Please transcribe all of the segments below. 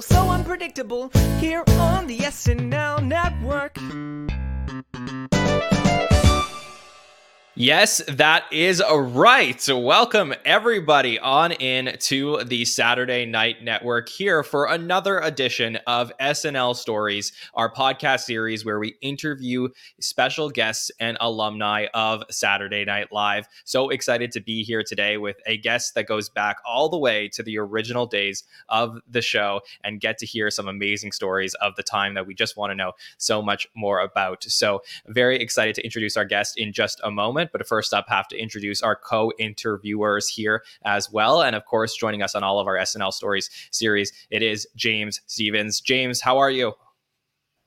so unpredictable. Here on the SNL Network. Yes, that is right. Welcome everybody on in to the Saturday Night Network here for another edition of SNL Stories, our podcast series where we interview special guests and alumni of Saturday Night Live. So excited to be here today with a guest that goes back all the way to the original days of the show and get to hear some amazing stories of the time that we just want to know so much more about. So, very excited to introduce our guest in just a moment moment. But first up, have to introduce our co-interviewers here as well. And of course, joining us on all of our SNL stories series, it is James Stephens. James, how are you?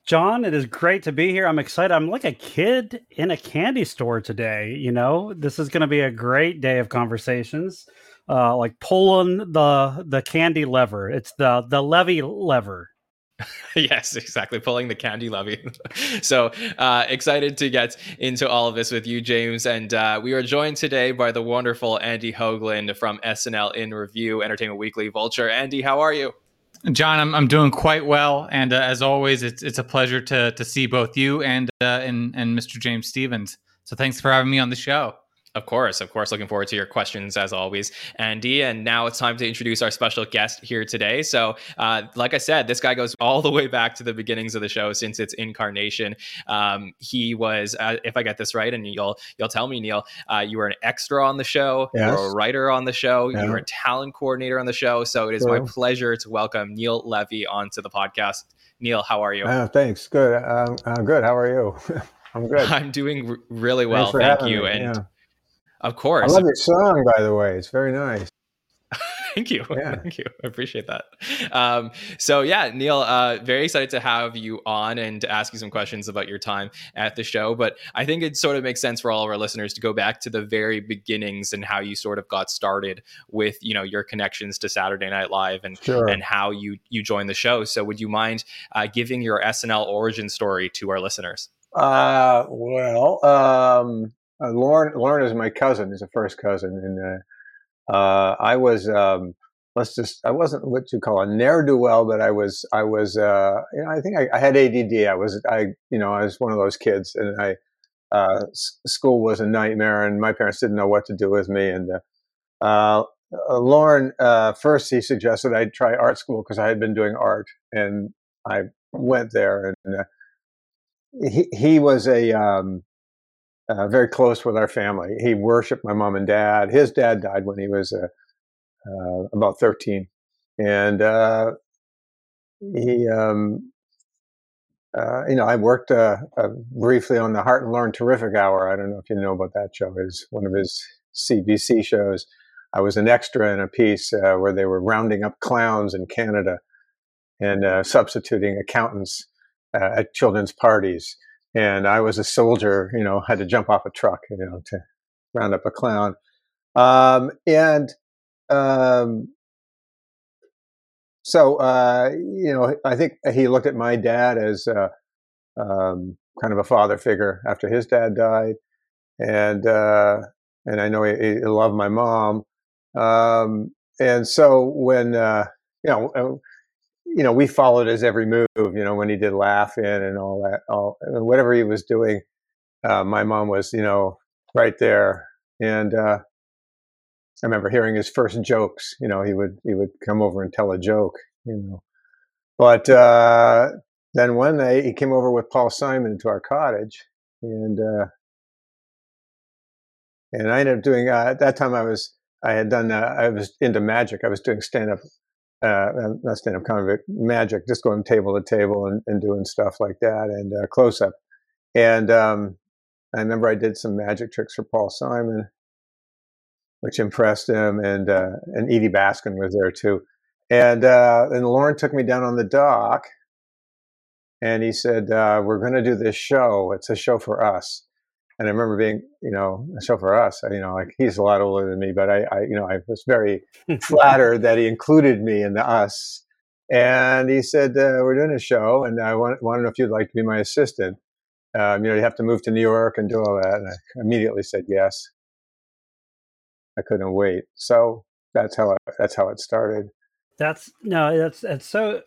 Jon, it is great to be here. I'm excited. I'm like a kid in a candy store today. You know, this is going to be a great day of conversations. Uh, like pulling the the candy lever. It's the the levy lever. yes, exactly. Pulling the candy levy. so uh, excited to get into all of this with you, James. And uh, we are joined today by the wonderful Andy Hoglund from SNL in Review, Entertainment Weekly, Vulture. Andy, how are you? Jon, I'm, I'm doing quite well, and uh, as always, it's it's a pleasure to to see both you and uh, and and Mr. James Stephens. So thanks for having me on the show. Of course, of course. Looking forward to your questions as always, Andy. And now it's time to introduce our special guest here today. So, uh, like I said, this guy goes all the way back to the beginnings of the show since its incarnation. Um, he was, uh, if I get this right, and you'll you'll tell me, Neil, uh, you were an extra on the show, yes. you were a writer on the show, yeah. you were a talent coordinator on the show. So it is my pleasure to welcome Neil Levy onto the podcast. Neil, how are you? Uh, thanks. Good. Um, uh, good. How are you? I'm good. I'm doing really well. Thank you. Me. And yeah of course. I love your song, by the way. It's very nice. Thank you. Yeah. Thank you. I appreciate that. Um, so, yeah, Neil, uh, very excited to have you on and to ask you some questions about your time at the show. But I think it sort of makes sense for all of our listeners to go back to the very beginnings and how you sort of got started with, you know, your connections to Saturday Night Live and sure. and how you you joined the show. So, would you mind uh, giving your SNL origin story to our listeners? Uh, well, um, uh, Lorne, Lorne is my cousin, is a first cousin, and uh, uh, I was, um, let's just, I wasn't what you call a ne'er do well, but I was, I was, uh, you know, I think I, I, had ADD. I was, I, you know, I was one of those kids, and I, uh, s- school was a nightmare, and my parents didn't know what to do with me, and. Uh, Lorne, first he suggested I try art school because I had been doing art, and I went there. And he he was a um, uh, very close with our family. He worshipped my mom and dad. His dad died when he was uh, uh, about 13. And uh, he, um, uh, you know, I worked uh, briefly on the Hart and Lorne Terrific Hour. I don't know if you know about that show. Is one of his CBC shows. I was an extra in a piece where they were rounding up clowns in Canada and substituting accountants at children's parties and I was a soldier, you know, had to jump off a truck, you know, to round up a clown. Um, and um, so, uh, you know, I think he looked at my dad as uh, um, kind of a father figure after his dad died, and uh, and I know he, he loved my mom. Um, and so when uh, you know you know, we followed his every move. You know, when he did Laugh-In and all that, all whatever he was doing, uh, my mom was, you know, right there. And uh, I remember hearing his first jokes. You know, he would he would come over and tell a joke. You know, but uh, then one day he came over with Paul Simon to our cottage, and uh, and I ended up doing. Uh, at that time, I was I had done. Uh, I was into magic. I was doing stand up uh, not stand up comedy, magic, just going table to table and, and doing stuff like that and uh, close up. And um, I remember I did some magic tricks for Paul Simon, which impressed him, and uh, and Edie Baskin was there too. And uh, and Lorne took me down on the dock, and he said, uh, "We're going to do this show. It's a show for us." And I remember being, you know, so for us. You know, like he's a lot older than me, but I, I you know, I was very flattered that he included me in the us. And he said, uh, "We're doing a show, and I want, want to know if you'd like to be my assistant. Um, you know, you have to move to New York and do all that." And I immediately said yes. I couldn't wait. So that's how it, that's how it started. That's no, that's that's so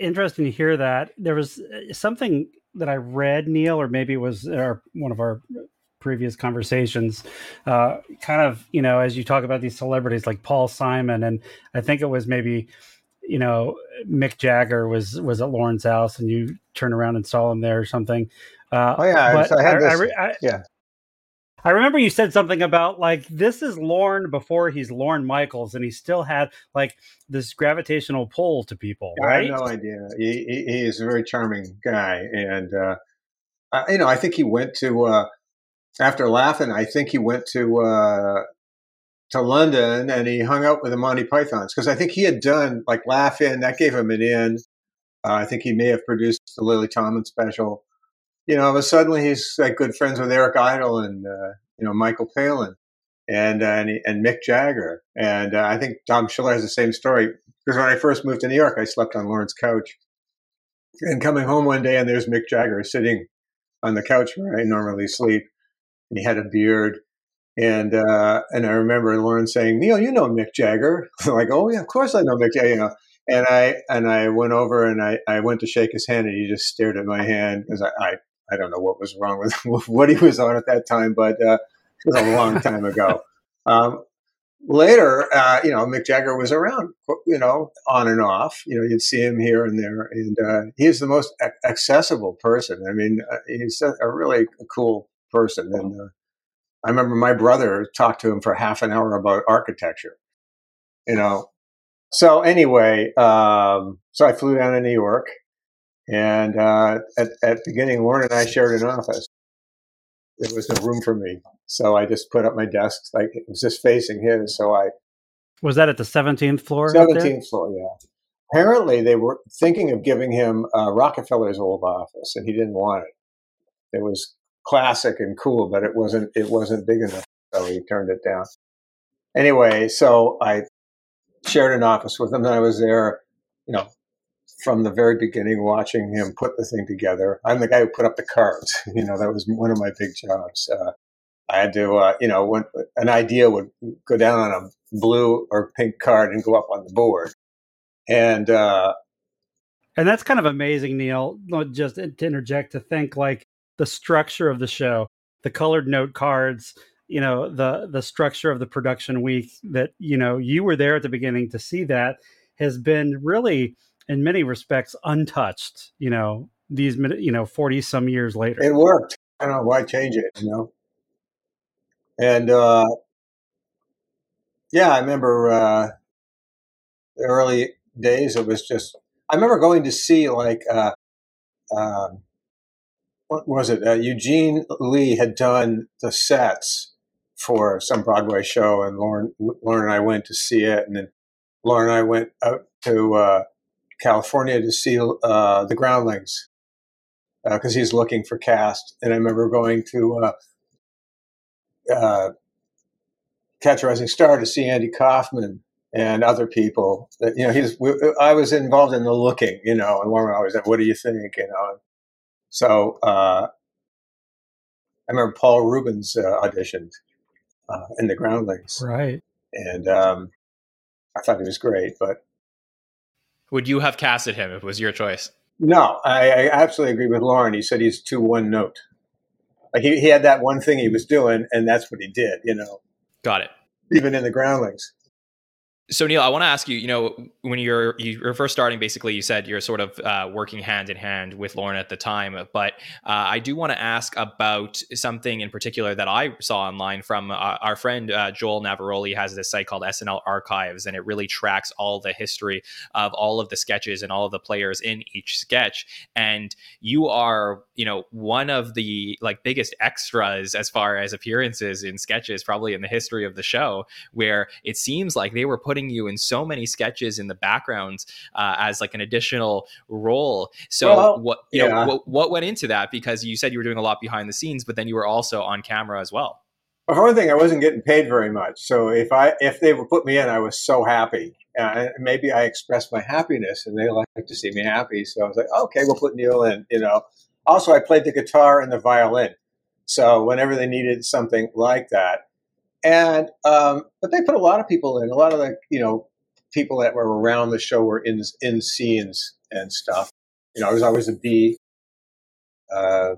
interesting to hear that. There was uh, something that I read, Neil, or maybe it was our, one of our previous conversations. Uh, kind of, you know, as you talk about these celebrities like Paul Simon, and I think it was maybe, you know, Mick Jagger was was at Lorne's house, and you turned around and saw him there or something. Uh, oh yeah, but I, had I, this, I, yeah. I remember you said something about like this is Lorne before he's Lorne Michaels, and he still had like this gravitational pull to people. Right? I have no idea. He, he, he is a very charming guy, and uh, uh, you know, I think he went to uh, after Laugh-In. I think he went to uh, to London and he hung out with the Monty Pythons because I think he had done like Laugh-In. That gave him an in. Uh, I think he may have produced the Lily Tomlin special you know, but suddenly he's like good friends with Eric Idle and uh, you know Michael Palin and uh, and, and Mick Jagger, and uh, I think Tom Schiller has the same story because when I first moved to New York, I slept on Lorne's couch, and coming home one day and there's Mick Jagger sitting on the couch where I normally sleep, and he had a beard. And uh, and I remember Lorne saying, "Neil, you know Mick Jagger." I'm like, "Oh yeah, of course I know Mick Jagger." You know, and I and I went over and I, I went to shake his hand and he just stared at my hand because I, I I don't know what was wrong with, what he was on at that time, but uh, it was a long time ago. Um, later, uh, you know, Mick Jagger was around, you know, on and off. You know, you'd see him here and there, and uh, he's the most accessible person. I mean, uh, he's a, a, really cool person. And uh, I remember my brother talked to him for half an hour about architecture. You know, so anyway, um, so I flew down to New York and uh, at, at the beginning, Lorne and I shared an office. There was no room for me. So I just put up my desk, like it was just facing his. So I. Was that at the 17th floor? 17th floor, yeah. Apparently, they were thinking of giving him uh, Rockefeller's old office, and he didn't want it. It was classic and cool, but it wasn't. It wasn't big enough, so he turned it down. Anyway, so I shared an office with him, and I was there, you know, from the very beginning, watching him put the thing together. I'm the guy who put up the cards. You know, that was one of my big jobs. Uh, I had to, uh, you know, when an idea would go down on a blue or pink card and go up on the board, and uh, and that's kind of amazing, Neil. Just to interject, to think like the structure of the show, the colored note cards, you know, the the structure of the production week. That you know, you were there at the beginning to see that has been really in many respects untouched you know these you know 40 some years later it worked i don't know why change it you know and uh yeah i remember uh the early days it was just i remember going to see like uh um what was it uh, eugene lee had done the sets for some broadway show and Lauren, lorne and i went to see it and then Lorne and i went out to uh California to see uh, the Groundlings because uh, he's looking for cast. And I remember going to uh, uh, Catch a Rising Star to see Andy Kaufman and other people. That you know, he's. I was involved in the looking, you know, and Lorne always said, "What do you think?" You know. So uh, I remember Paul Reubens uh, auditioned in the Groundlings, right? And um, I thought he was great, but would you have casted him if it was your choice? No, I, I absolutely agree with Lorne. He said he's too one note. Like he, he had that one thing he was doing, and that's what he did. You know. Got it. Even in the groundlings. So Neil, I want to ask you. You know, when you're you're first starting, basically, you said you're sort of uh, working hand in hand with Lorne at the time. But uh, I do want to ask about something in particular that I saw online from uh, our friend uh, Joel Navaroli has this site called SNL Archives, and it really tracks all the history of all of the sketches and all of the players in each sketch. And you are, you know, one of the like biggest extras as far as appearances in sketches, probably in the history of the show, where it seems like they were put putting you in so many sketches in the background uh, as like an additional role. So well, what you yeah. know what, what went into that? Because you said you were doing a lot behind the scenes, but then you were also on camera as well. The hard thing, I wasn't getting paid very much. So if I if they would put me in, I was so happy. Uh, maybe I expressed my happiness, and they like to see me happy. So I was like, okay, we'll put Neil in. You know. Also, I played the guitar and the violin. So whenever they needed something like that, and um, but they put a lot of people in. A lot of the you know people that were around the show were in in scenes and stuff. You know, I was always a bee, uh,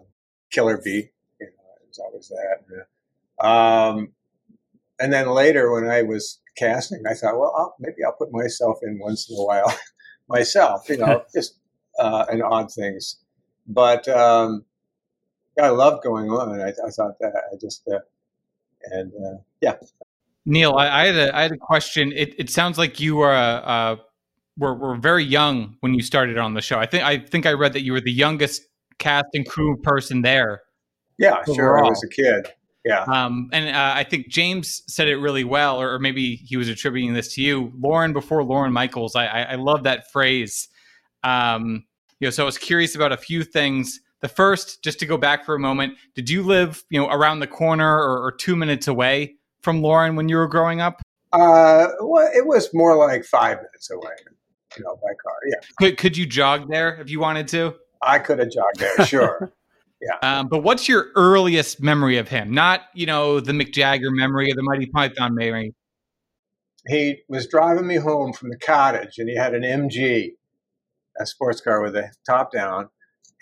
killer bee. You know, it was always that. Um, and then later, when I was casting, I thought, well, I'll, maybe I'll put myself in once in a while, myself. You know, just uh, and odd things. But um, I loved going on. I, I thought that I just uh, and uh, yeah. Neil, I, I, had a I had a question. It, it sounds like you were uh, were were very young when you started on the show. I think I think I read that you were the youngest cast and crew person there. Yeah, sure. I was a kid. Yeah. Um, and uh, I think James said it really well, or, or, maybe he was attributing this to you, Lorne before Lorne Michaels. I, I, I love that phrase. Um, you know, so I was curious about a few things. The first, just to go back for a moment, did you live, you know, around the corner or, or two minutes away from Lorne when you were growing up? Uh, well, it was more like five minutes away, you know, by car. Yeah. Could could you jog there if you wanted to? I could have jogged there, sure. Yeah. Um, but what's your earliest memory of him? Not, you know, the Mick Jagger memory or the Monty Python memory. He was driving me home from the cottage and he had an MG, a sports car with a top down.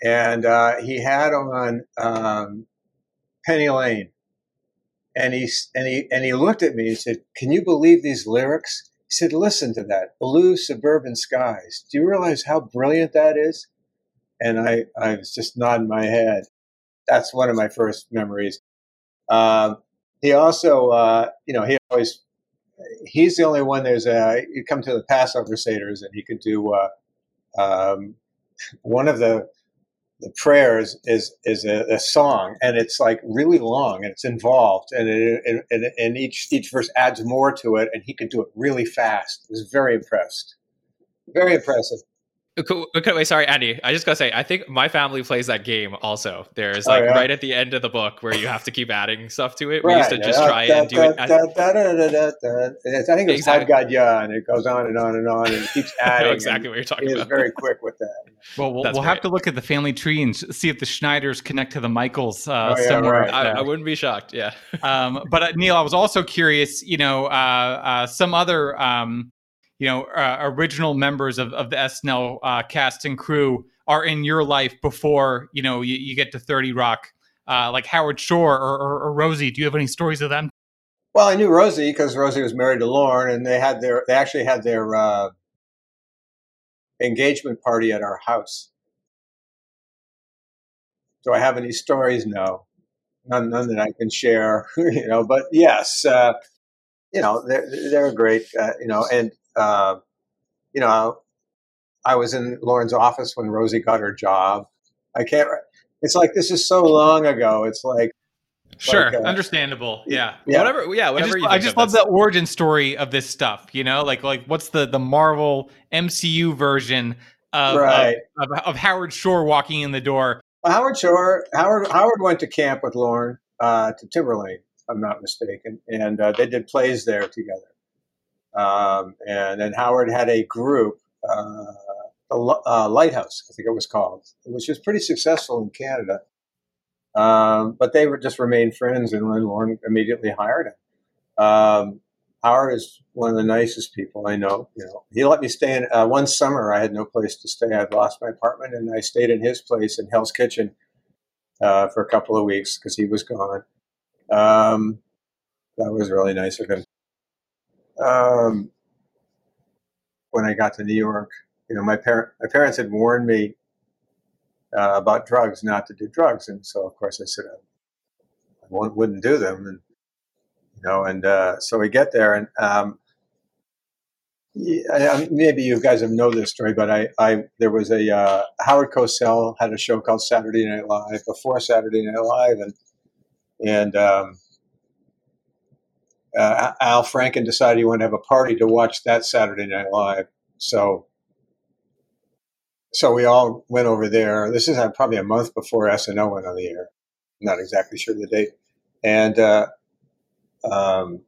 And uh, he had on um, Penny Lane. And he, and, he, and he looked at me and said, Can you believe these lyrics? He said, Listen to that. Blue suburban skies. Do you realize how brilliant that is? and I, I was just nodding my head. That's one of my first memories. Um, he also, uh, you know, he always, he's the only one. There's a, you come to the Passover Seders and he could do, uh, um, one of the, the prayers is is a, a, song and it's like really long and it's involved and it, and, and each each verse adds more to it and he could do it really fast. I was very impressed, very impressive. Okay, wait, sorry, Andy. I just gotta say, I think my family plays that game also. There's like oh, yeah. right at the end of the book where you have to keep adding stuff to it. We used to just try and do it. I think it's exactly. God Yeah, and it goes on and on and on, and keeps adding. exactly what you're talking about. He's very quick with that. Well, we'll, we'll have to look at the family tree and see if the Schneiders connect to the Michaels uh, oh, yeah, somewhere. Right. I, I, wouldn't be shocked. Yeah. um, but uh, Neil, I was also curious. You know, uh, uh some other. Um, you know uh, original members of, of the SNL uh, cast and crew are in your life before you know you, you get to 30 Rock, uh, like Howard Shore or, or, or, Rosie. Do you have any stories of them? Well, I knew Rosie because Rosie was married to Lorne, and they had their they actually had their uh, engagement party at our house. Do I have any stories? No, none, none that I can share. you know, but yes, uh, you know they're they're great. Uh, you know, and uh, you know, I was in Lorne's office when Rosie got her job. I can't. It's like this is so long ago. It's like sure, like, uh, understandable. Yeah. yeah, whatever. Yeah, whatever. I just, I just love the origin story of this stuff. You know, like like what's the the Marvel MCU version of right. of, of, of, Howard Shore walking in the door? Well, Howard Shore. Howard Howard went to camp with Lorne uh, to Timberlane. I'm not mistaken, and uh, they did plays there together. Um, and then Howard had a group, uh, the uh, Lighthouse, I think it was called, which was pretty successful in Canada. Um, but they were just remained friends, and then Lorne immediately hired him. Um, Howard is one of the nicest people I know. You know, he let me stay in. Uh, one summer, I had no place to stay. I'd lost my apartment, and I stayed in his place in Hell's Kitchen uh, for a couple of weeks because he was gone. Um, that was really nice of him um, when I got to New York. You know, my parent my parents had warned me uh, about drugs, not to do drugs, and so of course I said I wouldn't do them, and you know, and uh, so we get there, and um, yeah, maybe you guys have know this story, but I, I there was a uh, Howard Cosell had a show called Saturday Night Live before Saturday Night Live, and and um, uh, Al Franken decided he wanted to have a party to watch that Saturday Night Live. So, so we all went over there. This is uh, probably a month before SNL went on the air. I'm not exactly sure the date. And uh, um,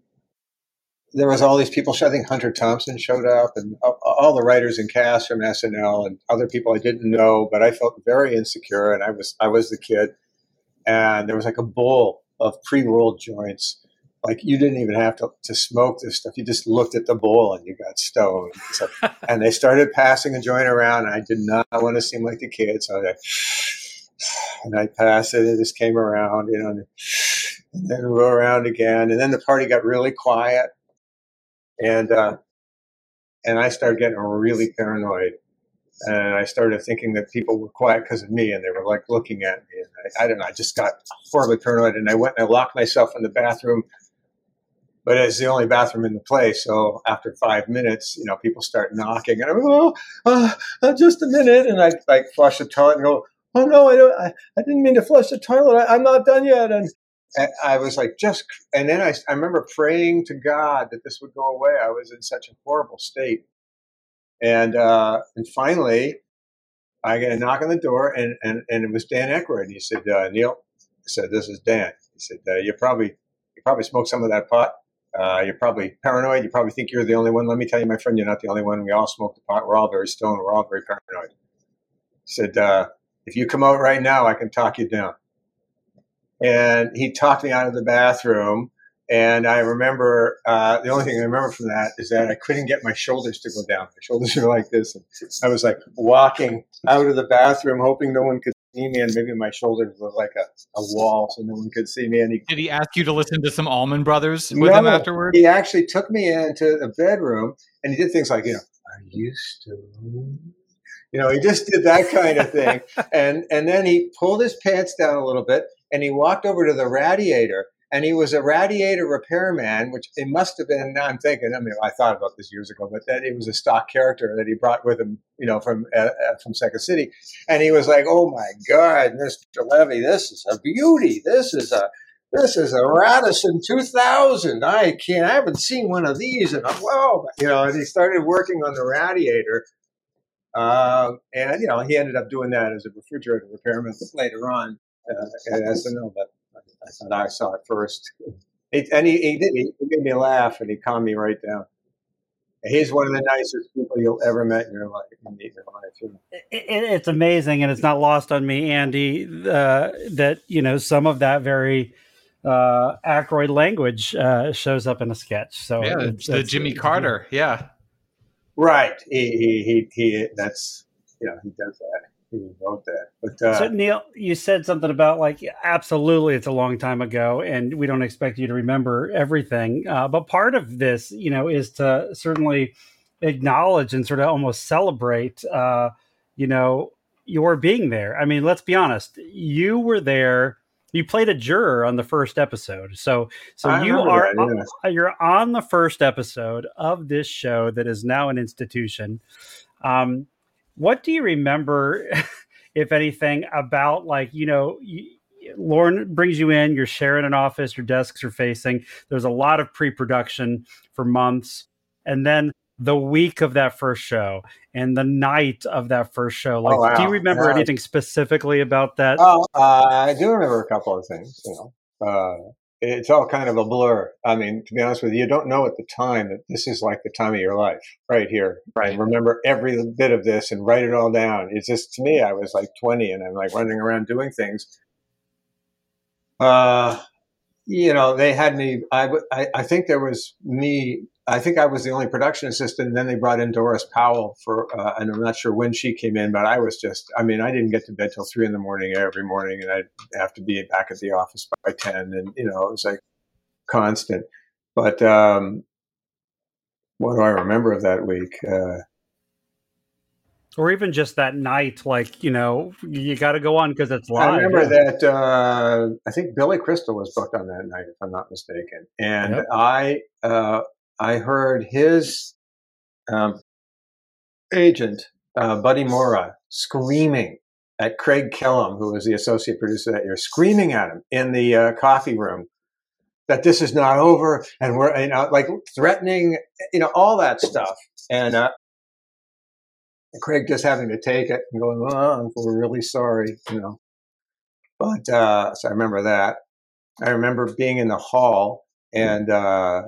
there was all these people. I think Hunter Thompson showed up, and all the writers and cast from SNL, and other people I didn't know. But I felt very insecure, and I was I was the kid. And there was like a bowl of pre-rolled joints like you didn't even have to, to smoke this stuff. You just looked at the bowl and you got stoned. So, and they started passing a joint around. And I did not want to seem like the kid, so I and I passed it. It just came around, you know, and then go around again. And then the party got really quiet, and uh, and I started getting really paranoid. And I started thinking that people were quiet because of me, and they were like looking at me. And I, I don't know. I just got horribly paranoid, and I went and I locked myself in the bathroom but it's the only bathroom in the place. So after five minutes, you know, people start knocking, and I'm oh, uh, uh, just a minute, and I like flush the toilet and go, oh no, I don't, I, I didn't mean to flush the toilet. I, am not done yet, and, I was like, just, and then I, I remember praying to God that this would go away. I was in such a horrible state, and uh, and finally, I get a knock on the door, and and, and it was Dan Aykroyd. He said, uh, Neil, I said, this is Dan. He said, uh, you probably you probably smoked some of that pot. Uh, you're probably paranoid. You probably think you're the only one. Let me tell you, my friend, you're not the only one. We all smoke the pot. We're all very stoned. We're all very paranoid. He said, uh, if you come out right now, I can talk you down. And he talked me out of the bathroom. And I remember uh, the only thing I remember from that is that I couldn't get my shoulders to go down. My shoulders were like this. And I was like walking out of the bathroom, hoping no one could me, and maybe my shoulders were like a, a wall, so no one could see me. And he, did he ask you to listen to some Allman Brothers with no, him afterward? He actually took me into the bedroom, and he did things like, you know, are you still? You know, he just did that kind of thing, and and then he pulled his pants down a little bit, and he walked over to the radiator, and he was a radiator repairman, which it must have been. Now I'm thinking. I mean, I thought about this years ago, but that it was a stock character that he brought with him, you know, from uh, uh from Second City, and he was like, "Oh my God, Mr. Levy, this is a beauty. This is a this is a Radisson 2000. I can't. I haven't seen one of these in a while. You know, and he started working on the radiator, uh, and you know, he ended up doing that as a refrigerator repairman later on uh, at SNL. But I thought I saw it first. He, and he, he did. He, he made me laugh, and he calmed me right down. He's one of the nicest people you'll ever met in your life. In your life it, it, it's amazing, and it's not lost on me, Andy, uh, that you know some of that very uh, Aykroyd language uh, shows up in a sketch. So yeah, it's, the Jimmy Carter, yeah, right. He, he he he. That's yeah, he does that he wrote that. But uh, so Neil, you said something about like absolutely, it's a long time ago, and we don't expect you to remember everything. Uh, but part of this, you know, is to certainly acknowledge and sort of almost celebrate, uh, you know, your being there. I mean, let's be honest, you were there. You played a juror on the first episode, so so I you are that, yeah. you're on the first episode of this show that is now an institution. Um, what do you remember, if anything, about like you know? Lorne brings you in, you're sharing an office, your desks are facing. There's a lot of pre production for months. And then the week of that first show and the night of that first show. Like, oh, wow. do you remember yeah. anything specifically about that? Oh, uh, I do remember a couple of things. You know, uh, it's all kind of a blur. I mean, to be honest with you, you don't know at the time that this is like the time of your life right here. Right. And remember every bit of this and write it all down. It's just to me, I was like 20 and I'm like running around doing things. Uh, you know, they had me, I, I, I think there was me I think I was the only production assistant. And then they brought in Doris Powell for, uh, and I'm not sure when she came in, but I was just, I mean, I didn't get to bed till three in the morning every morning, and I'd have to be back at the office by ten, and you know, it was like constant. But um, what do I remember of that week? Uh, or even just that night, like you know, you got to go on because it's live. I remember yeah. that. Uh, I think Billy Crystal was booked on that night, if I'm not mistaken, and yep. I uh, I heard his um, agent, uh, Buddy Morra, screaming at Craig Kellem, who was the associate producer that year, screaming at him in the uh, coffee room that this is not over and we're you know like threatening you know all that stuff and uh, Craig just having to take it and going, oh, we're really sorry, you know. But uh, so I remember that. I remember being in the hall and uh,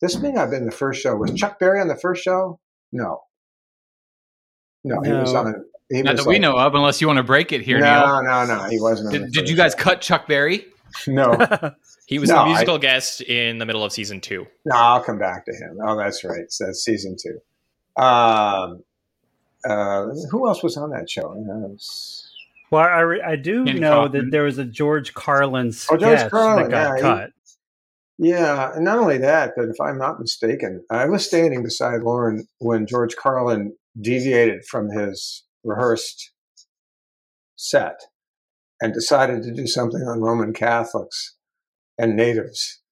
this may not have been the first show. Was Chuck Berry on the first show? No. No, he was on. He not was that we know of, unless you want to break it here. No, Neil. no, no, he wasn't. Did, did you guys show. cut Chuck Berry? no, He was No, the I- musical guest in the middle of season two. no, I'll come back to him. Oh, that's right. So that's season two. Um, uh, who else was on that show? Uh, was- Well, I, I do Andy know Kaufman. that there was a George Carlin Oh, sketch George Carlin, that got yeah, he- cut. Yeah, and not only that, but if I'm not mistaken, I was standing beside Lorne when George Carlin deviated from his rehearsed set and decided to do something on Roman Catholics and natives.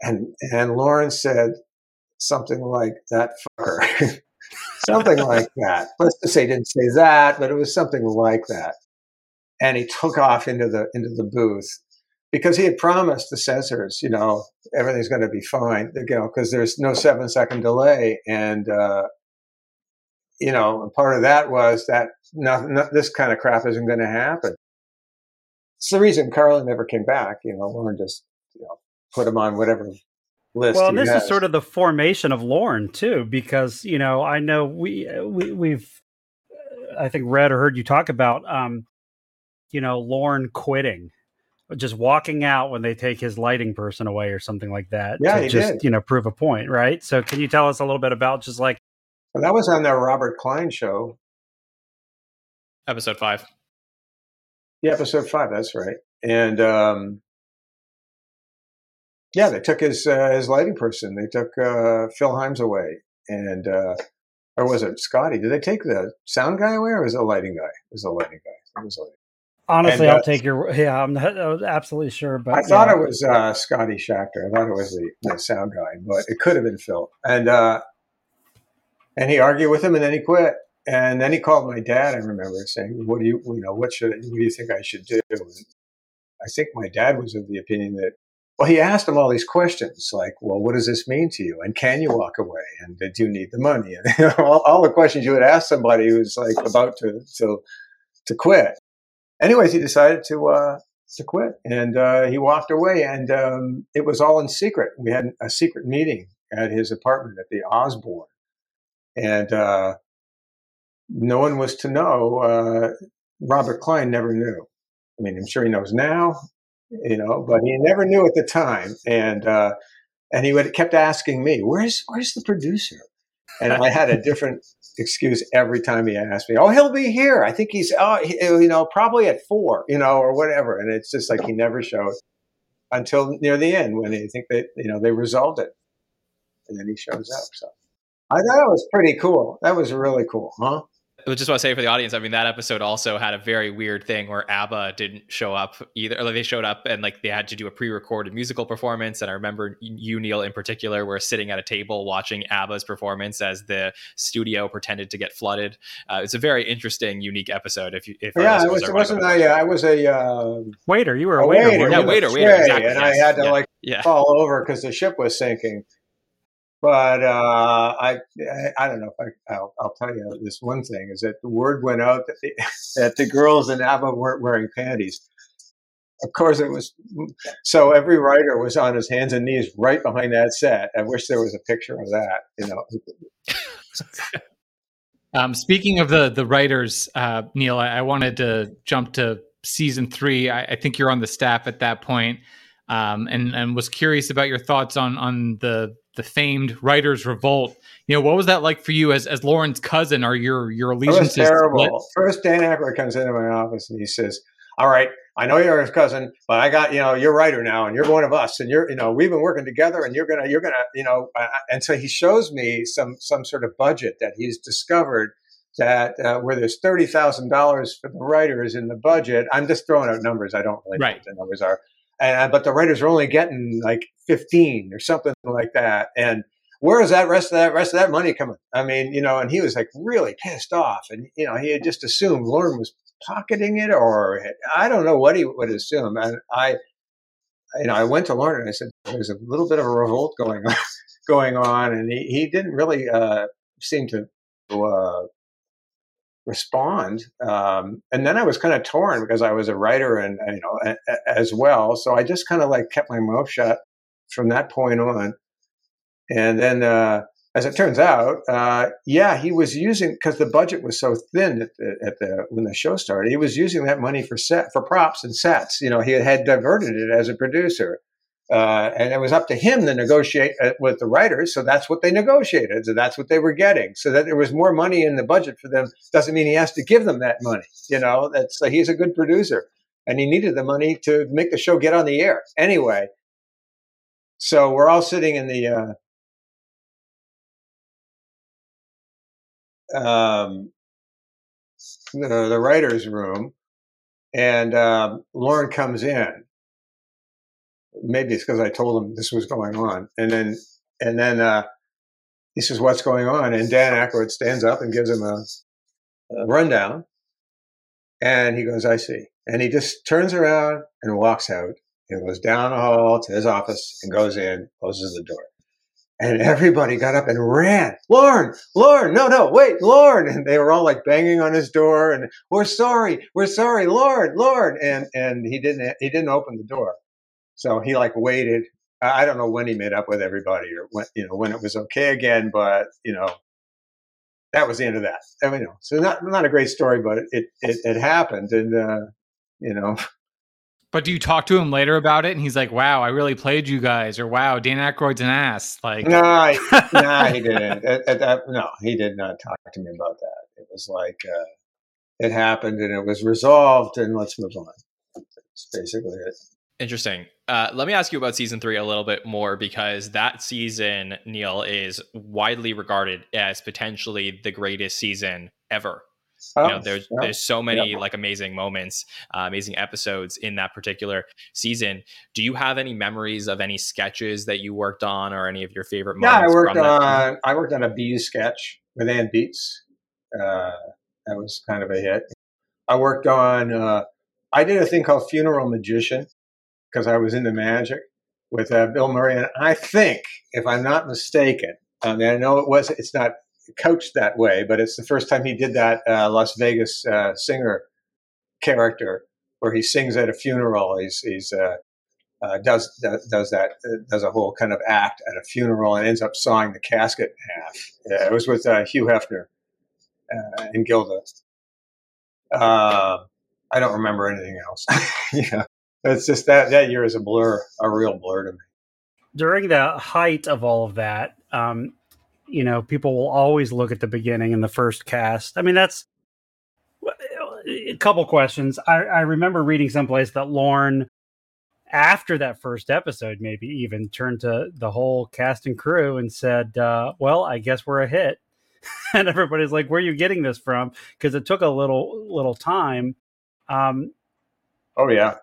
And and Lorne said something like that fucker. something like that. Let's just say he didn't say that, but it was something like that. And he took off into the into the booth because he had promised the censors, you know, everything's going to be fine, you know, because there's no seven second delay. And, uh, you know, part of that was that not, not, this kind of crap isn't going to happen. It's the reason Carlin never came back. You know, Lorne just, you know, put him on whatever list. Well, this has. is sort of the formation of Lorne too, because you know I know we we we've I think read or heard you talk about um, you know Lorne quitting, just walking out when they take his lighting person away or something like that. Yeah, to he just did. you know prove a point, right? So can you tell us a little bit about just like And that was on the Robert Klein show. Episode five. Yeah, episode five. That's right. And um, yeah, they took his uh, his lighting person. They took uh, Phil Hymes away, and uh, or was it Scotty? Did they take the sound guy away, or was it a lighting guy? It was a lighting guy. It was a lighting. Honestly, And, uh, I'll take your yeah. I'm not, I was absolutely sure, but I thought yeah. it was uh, Scotty Schachter. I thought it was the, the sound guy, but it could have been Phil. And uh, and he argued with him, and then he quit. And then he called my dad. I remember saying, "What do you, you know, what should, what do you think I should do?" And I think my dad was of the opinion that, well, he asked him all these questions, like, "Well, what does this mean to you? And can you walk away? And do you need the money?" And you know, all, all the questions you would ask somebody who's like about to to to quit. Anyways, he decided to uh, to quit, and uh, he walked away. And um, it was all in secret. We had a secret meeting at his apartment at the Osborne, and uh, no one was to know. Uh, Robert Klein never knew. I mean, I'm sure he knows now, you know, but he never knew at the time. And uh, and he would kept asking me, "Where's where's the producer?" And I had a different excuse every time he asked me. Oh, he'll be here. I think he's, oh, he, uh, you know, probably at four, you know, or whatever. And it's just like he never showed until near the end when they think that you know they resolved it, and then he shows up. So I thought it was pretty cool. That was really cool, huh? I just want to say for the audience, I mean, that episode also had a very weird thing where ABBA didn't show up either. Or like they showed up and like they had to do a pre-recorded musical performance. And I remember you, Neil, in particular, were sitting at a table watching ABBA's performance as the studio pretended to get flooded. Uh, it's a very interesting, unique episode. If you, if Yeah, it was it wasn't about a. that. I was a. Uh, waiter. You were a a waiter. waiter. Yeah, you? with a waiter, waiter, exactly, And yes, I had to yeah. like yeah. fall over because the ship was sinking. But uh, I, I, don't know if I, I'll, I'll tell you this one thing is that the word went out that the, that the girls in ABBA weren't wearing panties. Of course, it was so every writer was on his hands and knees right behind that set. I wish there was a picture of that. You know, Um, speaking of the the writers, uh, Neil, I, I wanted to jump to season three. I, I think you're on the staff at that point, um, and and was curious about your thoughts on on the the famed writers' revolt. You know, what was that like for you as as Lorne's cousin? Are your your was terrible. First, Dan Aykroyd comes into my office and he says, "All right, I know you're his cousin, but I got you know you're a writer now, and you're one of us, and you're you know we've been working together, and you're gonna you're gonna you know." Uh, and so he shows me some some sort of budget that he's discovered that uh, where there's thirty thousand dollars for the writers in the budget. I'm just throwing out numbers. I don't really know what the numbers are, and but the writers are only getting like fifteen or something like that, and where is that rest of that rest of that money coming? I mean, you know, and he was like really pissed off, and you know, he had just assumed Lorne was pocketing it, or I don't know what he would assume. And I, you know, I went to Lorne and I said, "There's a little bit of a revolt going on, going on," and he he didn't really uh, seem to uh, respond. Um, and then I was kind of torn because I was a writer and you know a, a, as well, so I just kind of like kept my mouth shut from that point on. And then uh, as it turns out, uh, yeah, he was using because the budget was so thin at the, at the when the show started. He was using that money for set for props and sets. You know, he had diverted it as a producer, uh, and it was up to him to negotiate uh, with the writers. So that's what they negotiated. So that's what they were getting. So that there was more money in the budget for them doesn't mean he has to give them that money. You know, that's he's a good producer, and he needed the money to make the show get on the air anyway. So we're all sitting in the uh, um, the, the writer's room, and um, Lorne comes in. Maybe it's because I told him this was going on, and then and then uh, he says, "What's going on?" And Dan Aykroyd stands up and gives him a, a rundown, and he goes, "I see," and he just turns around and walks out. and goes down the hall to his office and goes in, closes the door. And everybody got up and ran. Lorne, Lorne, no, no, wait, Lorne. And they were all like banging on his door and we're sorry, we're sorry, Lorne, Lorne. And and he didn't he didn't open the door. So he like waited. I don't know when he made up with everybody or when you know when it was okay again, but you know that was the end of that. I mean, you know, so not not a great story, but it it, it happened, and uh, you know But do you talk to him later about it? And he's like, "Wow, I really played you guys," or "Wow, Dan Aykroyd's an ass." Like, no, I, no, he didn't. At, at no, he did not talk to me about that. It was like uh, it happened and it was resolved, and let's move on. That's basically it. Interesting. Uh, let me ask you about season three a little bit more because that season, Neil, is widely regarded as potentially the greatest season ever you know, there's yeah. there's so many yeah. like amazing moments, uh, amazing episodes in that particular season. Do you have any memories of any sketches that you worked on, or any of your favorite? Yeah, I worked on I worked on a Bees sketch with Ann Beatts. Uh, that was kind of a hit. I worked on. Uh, I did a thing called Funeral Magician because I was into magic with uh, Bill Murray, and I think, if I'm not mistaken, I mean, I know it was. It's not coached that way, but it's the first time he did that uh, Las Vegas uh, singer character where he sings at a funeral. He's, he's uh, uh does, does, does that uh, does a whole kind of act at a funeral and ends up sawing the casket in half. Yeah, it was with Hugh Hefner and Gilda. I don't remember anything else. yeah, it's just that that year is a blur, a real blur to me. During the height of all of that, um, you know, people will always look at the beginning and the first cast. I mean, that's a couple questions. I, I remember reading someplace that Lorne, after that first episode, maybe even turned to the whole cast and crew and said, uh, "Well, I guess we're a hit." and everybody's like, "Where are you getting this from?" Because it took a little little time. Um, oh yeah,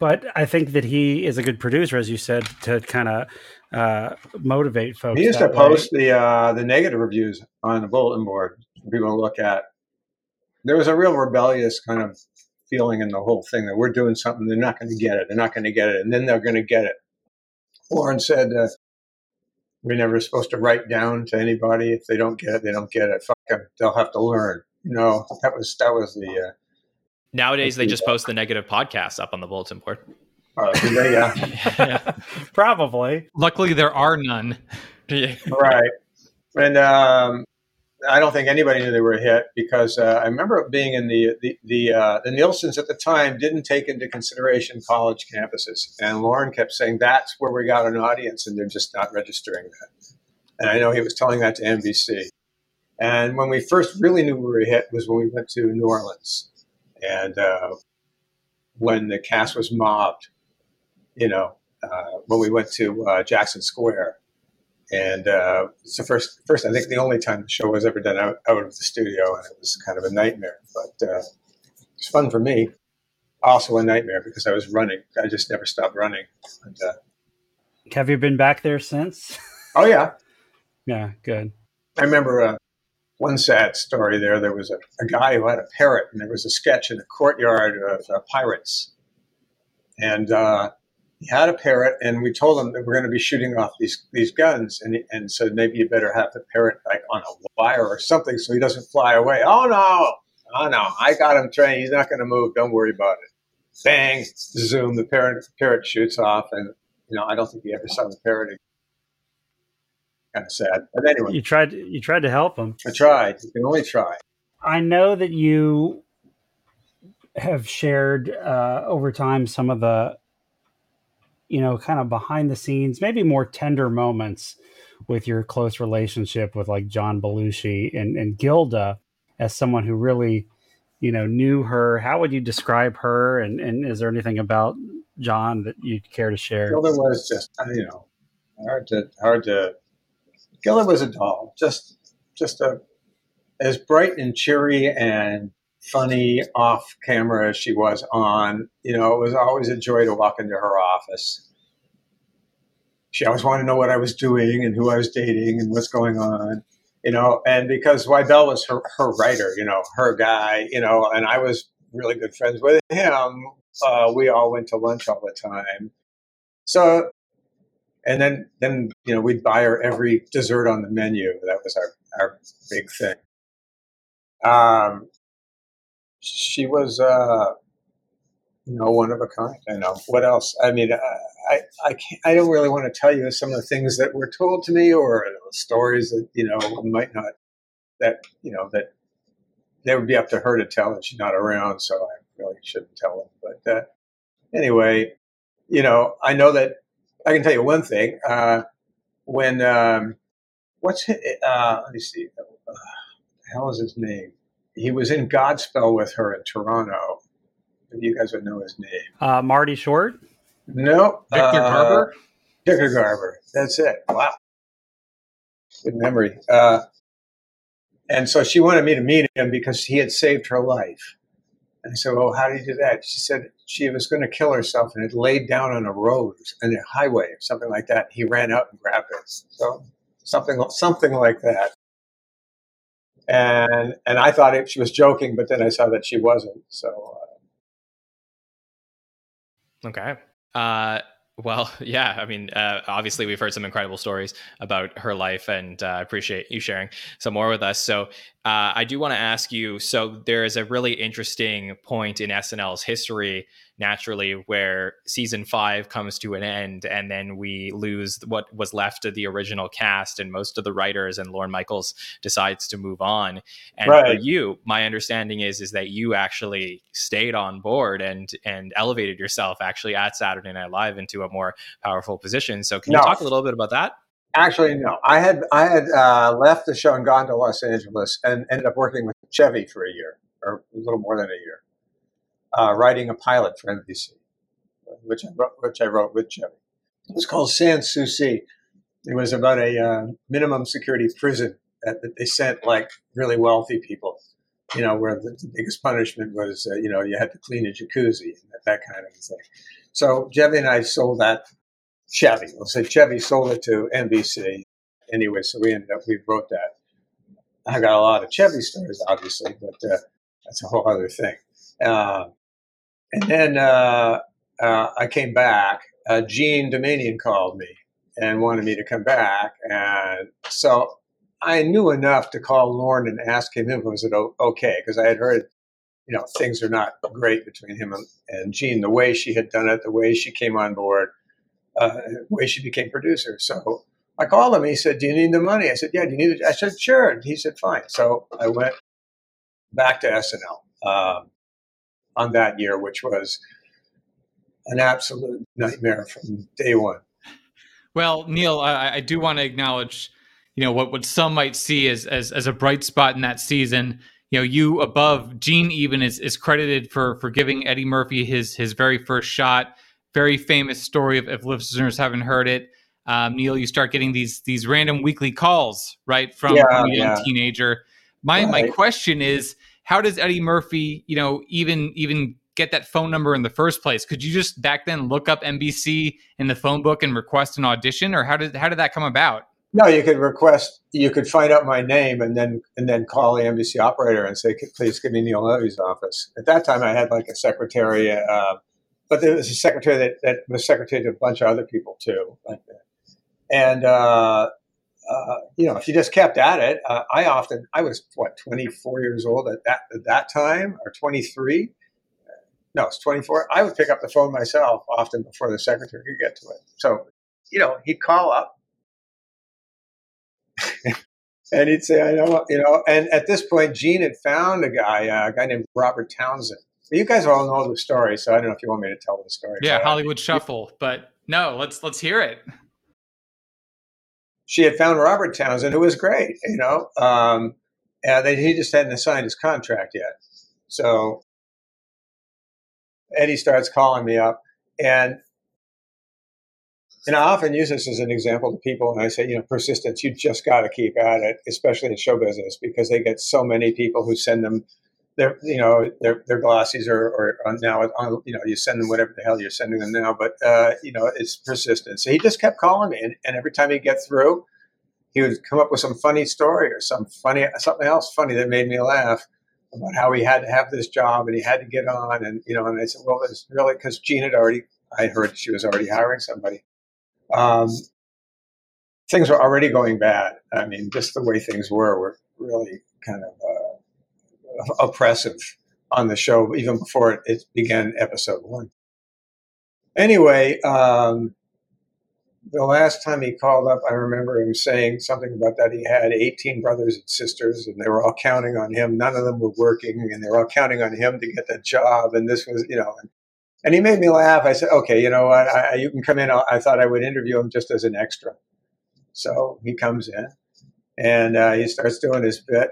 but I think that he is a good producer, as you said, to kind of uh, motivate folks. He used to way. post the uh, the negative reviews on the bulletin board for people to look at. There was a real rebellious kind of feeling in the whole thing that we're doing something, they're not going to get it, they're not going to get it, and then they're going to get it. Lorne said uh, we're never supposed to write down to anybody if they don't get it, they don't get it. Fuck them, they'll have to learn. You know, that was that was the. Nowadays, they just post the negative podcasts up on the bulletin board. Uh, they, yeah. yeah. Probably. Luckily, there are none. right. And um, I don't think anybody knew they were a hit because uh, I remember being in the the the, uh, the Nielsen's at the time didn't take into consideration college campuses, and Lorne kept saying that's where we got an audience, and they're just not registering that. And I know he was telling that to NBC. And when we first really knew we were a hit was when we went to New Orleans, and uh, when the cast was mobbed you know, uh, when we went to uh, Jackson Square. And uh, it's the first, first, I think the only time the show was ever done out, out of the studio, and it was kind of a nightmare. But uh, it was fun for me. Also a nightmare because I was running. I just never stopped running. And, uh, Have you been back there since? oh yeah, yeah, good. I remember uh, one sad story there. There was a, a, guy who had a parrot, and there was a sketch in the courtyard of uh, pirates. And uh, he had a parrot, and we told him that we're going to be shooting off these these guns, and and said maybe you better have the parrot like on a wire or something so he doesn't fly away. Oh no, oh no, I got him trained. He's not going to move. Don't worry about it. Bang, zoom. The parrot parrot shoots off, and you know I don't think he ever saw the parrot again. Kind of sad. But anyway, You tried. You tried to help him. I tried. You can only try. I know that you have shared uh, over time some of the, you know, kind of behind the scenes, maybe more tender moments with your close relationship with like John Belushi and, and Gilda as someone who really, you know, knew her. How would you describe her? And, and is there anything about John that you'd care to share? Gilda was just, you know, hard to hard to. Gilda was a doll, just just a as bright and cheery and funny off camera as she was on. You know, it was always a joy to walk into her office. She always wanted to know what I was doing and who I was dating and what's going on. You know, and because Zweibel was her, her writer, you know, her guy, you know, and I was really good friends with him. Uh, we all went to lunch all the time. So, and then, then, you know, we'd buy her every dessert on the menu. That was our, our big thing. Um, she was, uh, you know, one of a kind. I know. What else? I mean, I, I, can't, I don't really want to tell you some of the things that were told to me or stories that, you know, might not, that, you know, that they would be up to her to tell and she's not around. So I really shouldn't tell them. But uh, anyway, you know, I know that I can tell you one thing. Uh, when, um, what's, his, uh, let me see, uh, the hell is his name? He was in Godspell with her in Toronto. You guys would know his name. Uh, Marty Short. No, Victor uh, Garber? Victor Garber. That's it. Wow, good memory. Uh, and so she wanted me to meet him because he had saved her life. And I said, "Well, how did you do that?" She said she was going to kill herself and had laid down on a road, on a highway, or something like that. He ran out and grabbed it. So something, something like that. And and I thought it, she was joking, but then I saw that she wasn't. So. Uh, Okay. Uh, well, yeah. I mean, uh, obviously, we've heard some incredible stories about her life, and uh, I appreciate you sharing some more with us. So, uh, I do want to ask you. So, there is a really interesting point in SNL's history, naturally, where season five comes to an end, and then we lose what was left of the original cast, and most of the writers, and Lorne Michaels decides to move on. And for you, my understanding is is that you actually stayed on board and and elevated yourself actually at Saturday Night Live into a more powerful position. So, can you talk a little bit about that? Actually, no. I had I had uh, left the show and gone to Los Angeles and ended up working with Chevy for a year, or a little more than a year, uh, writing a pilot for NBC, which I wrote, which I wrote with Chevy. It was called Sans Souci. It was about a uh, minimum security prison that, that they sent like really wealthy people. You know, where the, the biggest punishment was, uh, you know, you had to clean a jacuzzi and that, that kind of thing. So Chevy and I sold that Chevy. We'll say Chevy sold it to NBC anyway, so we ended up we wrote that. I got a lot of Chevy stories, obviously, but uh, that's a whole other thing. Uh, and then uh, uh, I came back. Uh, Jean Doumanian called me and wanted me to come back, and so I knew enough to call Lorne and ask him if it was okay because I had heard, you know, things are not great between him and, and Jean. The way she had done it, the way she came on board uh, way she became producer. So I called him. He said, "Do you need the money?" I said, "Yeah." Do you need it? I said, "Sure." He said, "Fine." So I went back to SNL um, on that year, which was an absolute nightmare from day one. Well, Neil, I, I do want to acknowledge, you know, what, what some might see as, as as a bright spot in that season. You know, you above Jean even is, is credited for for giving Eddie Murphy his his very first shot. Very famous story if, if listeners haven't heard it. Um, Neil, you start getting these these random weekly calls, right, from, Yeah, a young yeah. teenager. My my question is, how does Eddie Murphy, you know, even even get that phone number in the first place? Could you just back then look up NBC in the phone book and request an audition, or how did how did that come about? No, you could request. You could find out my name and then and then call the NBC operator and say, "Please give me Neil Levy's office." At that time, I had like a secretary, uh, but there was a secretary that, that was secretary to a bunch of other people too. And uh, uh, you know, if you just kept at it, uh, I often I was what twenty four years old at that at that time or twenty three. No, it's twenty four. I would pick up the phone myself often before the secretary could get to it. So, you know, he'd call up and he'd say, "I know," you know. And at this point, Jean had found a guy, uh, a guy named Robert Townsend. You guys all know the story, so I don't know if you want me to tell the story. Yeah, uh, Hollywood Shuffle, but no, let's let's hear it. she had found Robert Townsend, who was great, you know. Um, and they, he just hadn't signed his contract yet. So Eddie starts calling me up, and and I often use this as an example to people, and I say, you know, persistence. You just got to keep at it, especially in show business, because they get so many people who send them their, you know, their their glossies or on now on, you know, you send them whatever the hell you're sending them now, but uh, you know, it's persistence. So he just kept calling me, and, and every time he'd get through, he would come up with some funny story or some funny something else funny that made me laugh about how he had to have this job and he had to get on, and you know, and I said, well, it's really because Jean had already, I heard she was already hiring somebody. Um, things were already going bad. I mean, just the way things were were really kind of uh, oppressive on the show, even before it, began episode one. Anyway, um, the last time he called up, I remember him saying something about that he had 18 brothers and sisters, and they were all counting on him. None of them were working, and they were all counting on him to get that job. And this was, you know, and, and he made me laugh. I said, "Okay, you know what? I, I, you can come in." I thought I would interview him just as an extra. So he comes in, and uh, he starts doing his bit.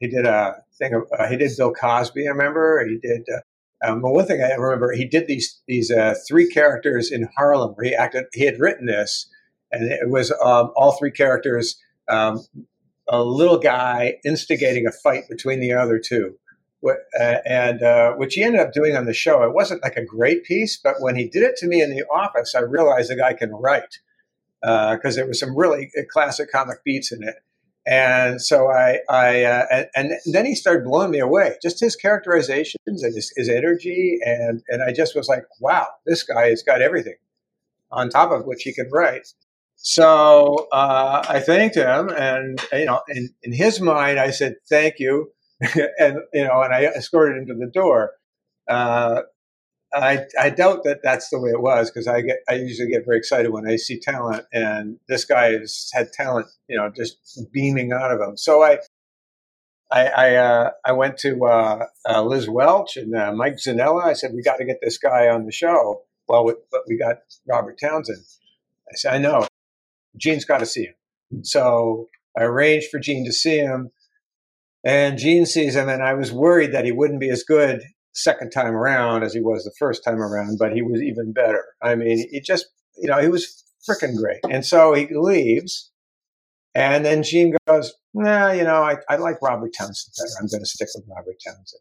He did a thing. Uh, he did Bill Cosby. I remember. He did. Uh, um, one thing I remember, he did these these uh, three characters in Harlem. Where he acted. He had written this, and it was um, all three characters. Um, a little guy instigating a fight between the other two, uh, and uh, which he ended up doing on the show. It wasn't like a great piece, but when he did it to me in the office, I realized the guy can write because there was some really uh, classic comic beats in it. And so I, I uh, and, and then he started blowing me away. Just his characterizations and his, his energy, and and I just was like, wow, this guy has got everything. On top of which he can write. So uh, I thanked him, and you know, in, in his mind, I said thank you, and you know, and I escorted him to the door. Uh, I, I doubt that that's the way it was because I get I usually get very excited when I see talent, and this guy has had talent, you know, just beaming out of him. So I I I, uh, I went to uh, uh, Liz Welch and uh, Mike Zanella. I said we got to get this guy on the show. Well, we, but we got Robert Townsend. I said I know, Jean's got to see him. So I arranged for Jean to see him, and Jean sees him, and I was worried that he wouldn't be as good second time around as he was the first time around, but he was even better. I mean, he just, you know, he was freaking great. And so he leaves, and then Jean goes, nah, you know, I, I like Robert Townsend better. I'm going to stick with Robert Townsend.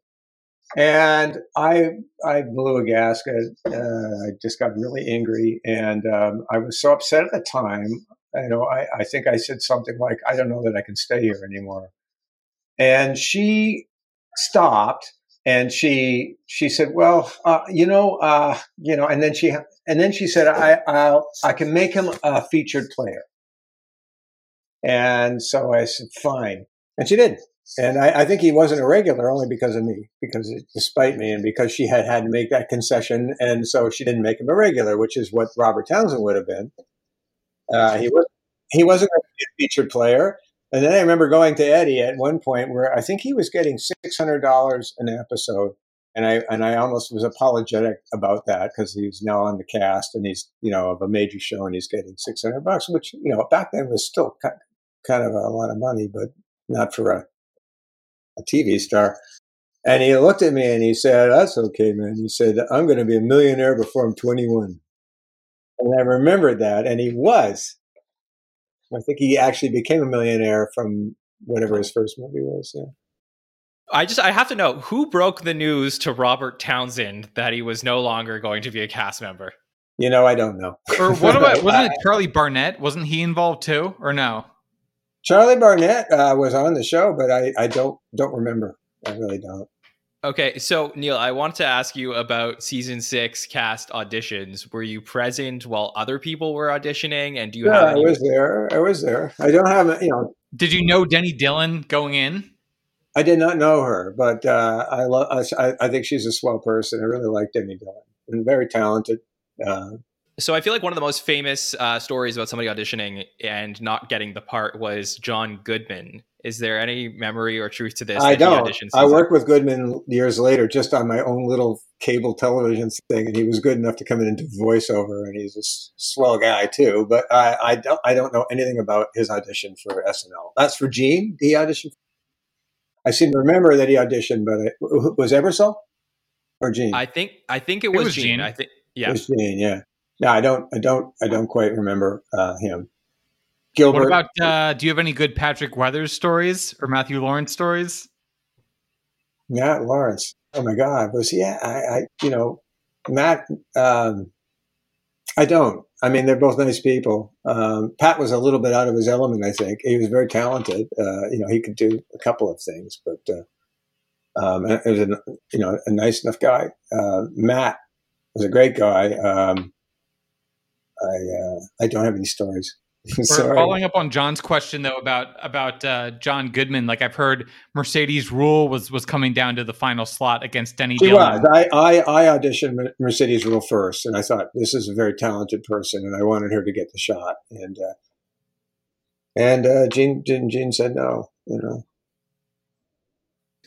And I, I blew a gasket. Uh, I just got really angry, and um, I was so upset at the time. You know, I, I think I said something like, "I don't know that I can stay here anymore." And she stopped and she she said, "Well, uh, you know, uh, you know," and then she and then she said, "I I'll, I can make him a featured player." And so I said, "Fine," and she did. And I, I think he wasn't a regular only because of me, because it, despite me, and because she had had to make that concession, and so she didn't make him a regular, which is what Robert Townsend would have been. Uh, he was he wasn't a featured player. And then I remember going to Eddie at one point where I think he was getting six hundred dollars an episode, and I and I almost was apologetic about that because he's now on the cast and he's you know of a major show and he's getting six hundred bucks, which you know back then was still kind of a lot of money, but not for a a TV star. And he looked at me and he said, "That's okay, man." He said, "I'm going to be a millionaire before I'm 21." And I remembered that, and he was. I think he actually became a millionaire from whatever his first movie was. Yeah. I just I have to know who broke the news to Robert Townsend that he was no longer going to be a cast member. You know, I don't know. Or what about wasn't it Charlie Barnett? Wasn't he involved too, or no? Charlie Barnett uh, was on the show, but I, I don't don't remember. I really don't. Okay, so Neil, I wanted to ask you about season six cast auditions. Were you present while other people were auditioning, and do you Yeah, have I any? was there. I was there. I don't have you know. Did you know Denny Dillon going in? I did not know her, but uh, I love. I, I think she's a swell person. I really like Denny Dillon and very talented. Uh, So I feel like one of the most famous uh, stories about somebody auditioning and not getting the part was John Goodman. Is there any memory or truth to this? I don't. I worked with Goodman years later, just on my own little cable television thing, and he was good enough to come in and do voiceover. And he's a s- swell guy too. But I, I don't, I don't know anything about his audition for SNL. That's for Jean. He auditioned. I seem to remember that he auditioned, but it, was Ebersol or Jean? I think I think it It was, was Jean. Jean. I think yeah, It yeah. was Jean. Yeah. No, I don't. I don't. I don't quite remember uh, him. What about? Uh, do you have any good Patrick Weathers stories or Matthew Laurance stories? Matt Laurance. Oh my God, was he? I, I you know, Matt. Um, I don't. I mean, they're both nice people. Um, Pat was a little bit out of his element. I think he was very talented. Uh, you know, he could do a couple of things, but uh, um, and it was a you know a nice enough guy. Uh, Matt was a great guy. Um, I uh, I don't have any stories. Following up on Jon's question though about about uh, John Goodman, like I've heard Mercedes Ruehl was was coming down to the final slot against Denny She Dillon. was. I, I, I auditioned Mercedes Ruehl first, and I thought this is a very talented person, and I wanted her to get the shot. And uh, and uh, Jean, Jean Jean said no. You know,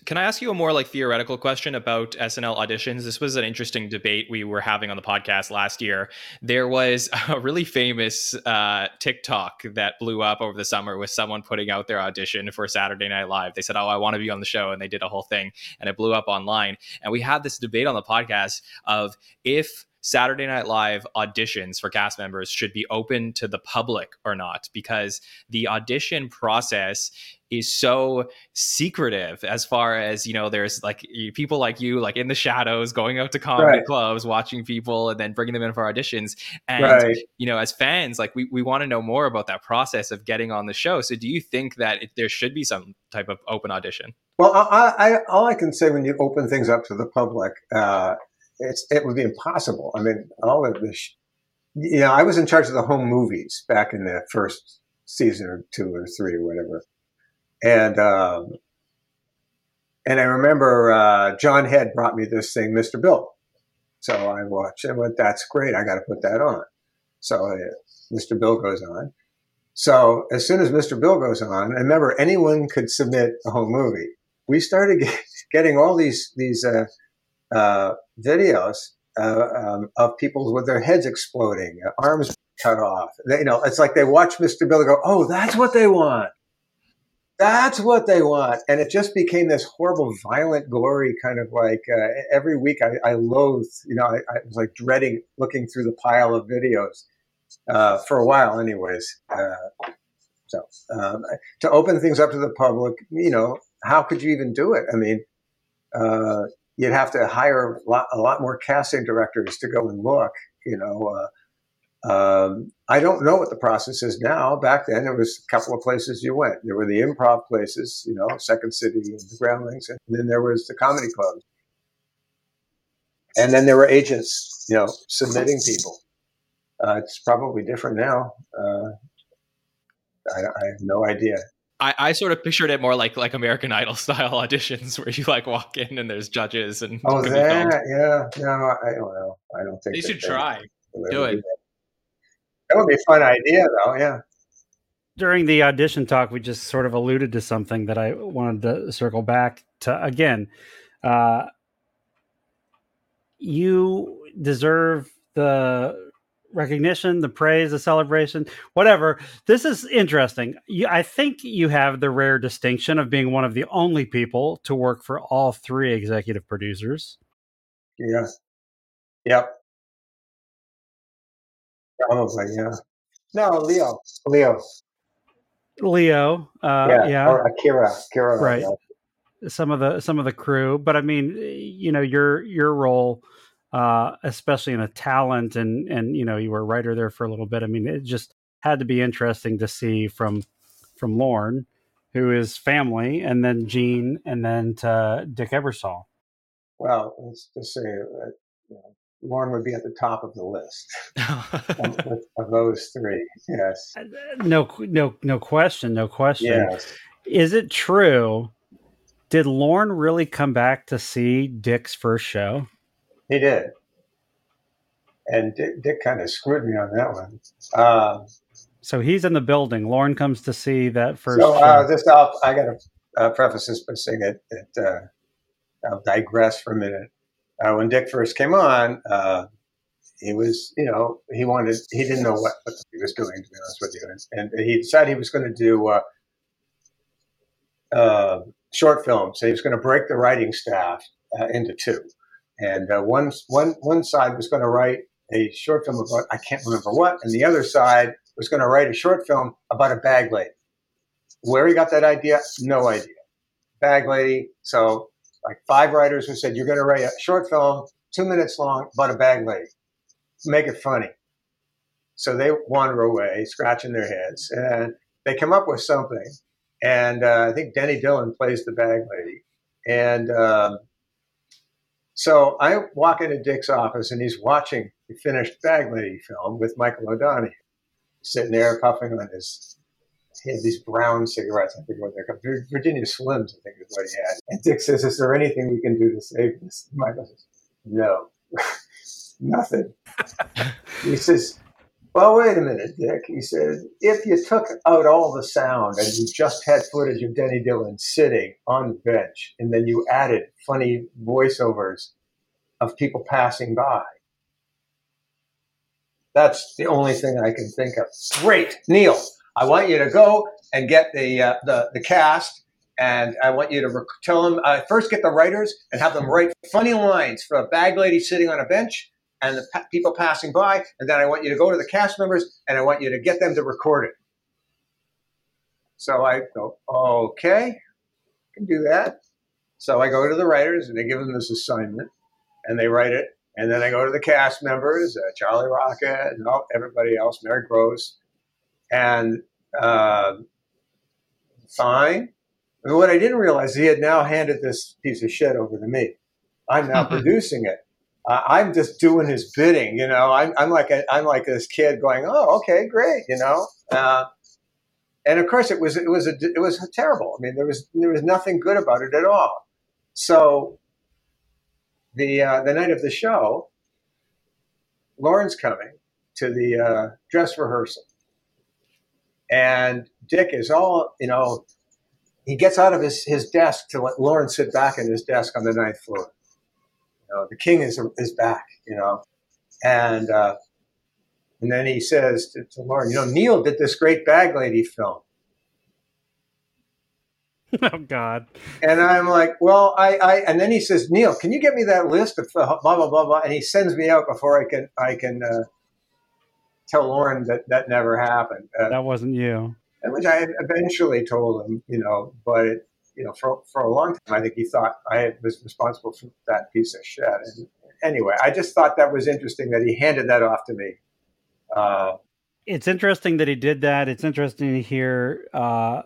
Can I ask you a more like theoretical question about SNL auditions? This was an interesting debate we were having on the podcast last year. There was a really famous uh, TikTok that blew up over the summer with someone putting out their audition for Saturday Night Live. They said, "Oh, I want to be on the show," and they did a whole thing, and it blew up online. And we had this debate on the podcast of if Saturday Night Live auditions for cast members should be open to the public or not, because the audition process is so secretive as far as you know there's like people like you like in the shadows going out to comedy Right. clubs watching people and then bringing them in for auditions and right? you know as fans like we, we want to know more about that process of getting on the show so do you think that it, there should be some type of open audition Well, I, I, all I can say when you open things up to the public, uh, it's it would be impossible. I mean, all of this. You know, I was in charge of the home movies back in the first season or two or three or whatever, and um, and I remember uh, John Head brought me this thing, Mr. Bill. So I watched and went, "That's great. I got to put that on." So uh, Mr. Bill goes on. So as soon as Mr. Bill goes on, and remember, anyone could submit a home movie. We started get, getting all these these uh, uh, videos uh, um, of people with their heads exploding, arms cut off. They, you know, it's like they watch Mr. Bill go, "Oh, that's what they want. That's what they want." And it just became this horrible, violent, glory kind of like uh, every week. I, I you know, I, I was like dreading looking through the pile of videos uh, for a while, anyways. Uh, so um, to open things up to the public, you know, how could you even do it? I mean, uh, you'd have to hire a lot, a lot more casting directors to go and look. You know, uh, um, I don't know what the process is now. Back then, there was a couple of places you went. There were the improv places, you know, Second City and the Groundlings, and then there was the comedy clubs. And then there were agents, you know, submitting people. Uh, it's probably different now. Uh, I, I have no idea. I, I sort of pictured it more like like American Idol style auditions where you like walk in and there's judges and Oh, it's gonna be filmed. that, yeah. No, I don't know. I don't think They should try. Do it. That. Would be a fun idea, though. Yeah. during the audition talk, we just sort of alluded to something that I wanted to circle back to again. Uh, you deserve the recognition, the praise, the celebration, whatever. This is interesting. You, I think you have the rare distinction of being one of the only people to work for all three executive producers. Yes. Yep. Probably, yeah. No, Leo. Leo. Leo, uh, yeah. yeah, Or Akira. Akira. Right. yeah. some of the some of the crew but i mean you know your your role uh especially in a talent and and you know you were a writer there for a little bit i mean it just had to be interesting to see from from lorne who is family and then jean and then to dick ebersol Well, let's just say that you know, Lorne would be at the top of the list of, of those three. Yes. no no no question no question Yes. is it true did lorne really come back to see dick's first show He did. and Dick, Dick kind of screwed me on that one. Um, So he's in the building. Lorne comes to see that first. so show. uh, this, I'll, I got to uh, preface this by saying that, that uh, I'll digress for a minute. Uh, when Dick first came on, uh, he was, you know, he wanted, he didn't know what, what he was doing, to be honest with you. And, and he decided he was going to do uh, uh, short films. So he was going to break the writing staff uh, into two. And uh, one, one, one side was going to write a short film about, I can't remember what, and the other side was going to write a short film about a bag lady. Where he got that idea, no idea. Bag lady. So, like five writers who said, You're going to write a short film, two minutes long, about a bag lady. Make it funny. So they wander away, scratching their heads, and they come up with something. And uh, I think Denny Dillon plays the bag lady. And um, so I walk into Dick's office, and he's watching the finished bag lady film with Michael O'Donoghue, sitting there puffing on his he had these brown cigarettes. I think what they're called. Virginia Slims, I think is what he had. And Dick says, "Is there anything we can do to save this?" Michael says, "No, nothing." he says, "Well, wait a minute, Dick." He says, "If you took out all the sound and you just had footage of Denny Dillon sitting on the bench, and then you added funny voiceovers of people passing by." That's the only thing I can think of. Great, Neil. I want you to go and get the uh, the, the cast, and I want you to rec- tell them uh, first get the writers and have them write funny lines for a bag lady sitting on a bench and the pa- people passing by, and then I want you to go to the cast members and I want you to get them to record it. So I go, okay, I can do that. So I go to the writers and they give them this assignment, and they write it. And then I go to the cast members, uh, Charlie Rocket and all, everybody else, Mary Gross, and uh, fine. But what I didn't realize, he had now handed this piece of shit over to me. I'm now producing it. Uh, I'm just doing his bidding, you know. I'm, I'm like a, I'm like this kid going, "Oh, okay, great," you know. Uh, and of course, it was it was a, it was terrible. I mean, there was there was nothing good about it at all. So the uh, the night of the show, Lorne's coming to the uh, dress rehearsal, and Dick is all you know. He gets out of his, his desk to let Lorne sit back in his desk on the ninth floor. You know, the king is is back. You know, and uh, and then he says to, to Lorne, you know, Neil did this great bag lady film. oh God. And I'm like, well, I, I, and then he says, Neil, can you get me that list of blah blah blah blah? And he sends me out before I can I can uh, tell Lorne that that never happened. Uh, That wasn't you. and which I eventually told him, you know, but it, you know, for for a long time, I think he thought I was responsible for that piece of shit. And anyway, I just thought that was interesting that he handed that off to me. Uh, It's interesting that he did that. It's interesting to hear uh,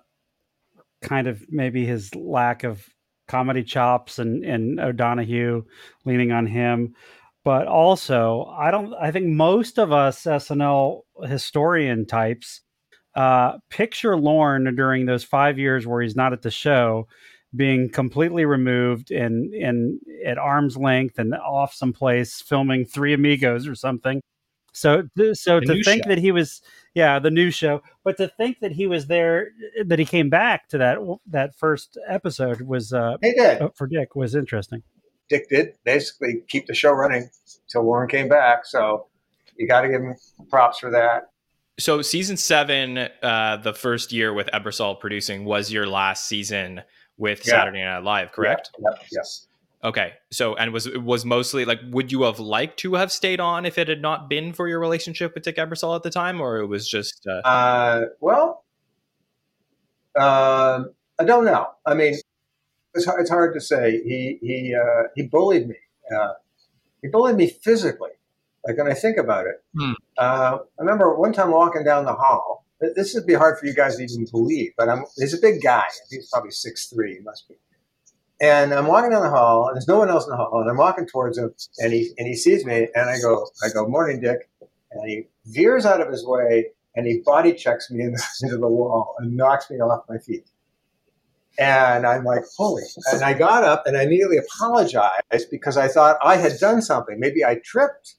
kind of maybe his lack of comedy chops and, and O'Donoghue leaning on him. But also, I don't. I think most of us SNL historian types uh, picture Lorne during those five years where he's not at the show, being completely removed and and at arm's length and off someplace filming Three Amigos or something. So, so The to think show. that he was, yeah, the new show, but to think that he was there, that he came back to that that first episode was uh, he did. for Dick was interesting. Dick did basically keep the show running till Lorne came back. So you got to give him props for that. So season seven, uh, the first year with Ebersol producing, was your last season with Yeah. Saturday Night Live, correct? Yep. Yes. Okay. So and was it was mostly like, would you have liked to have stayed on if it had not been for your relationship with Dick Ebersol at the time, or it was just uh, Uh, well, um, I don't know. I mean, it's, hard- it's hard to say. He he uh, he bullied me. Uh, he bullied me physically. Like when I think about it, Hmm. uh, I remember one time walking down the hall. This would be hard for you guys to even believe, but I'm, he's a big guy. He's probably six three. He must be. And I'm walking down the hall, and there's no one else in the hall. And I'm walking towards him, and he and he sees me, and I go, I go, "Morning, Dick." And he veers out of his way, and he body checks me into the wall and knocks me off my feet. And I'm like, holy. And I got up and I immediately apologized because I thought I had done something. Maybe I tripped.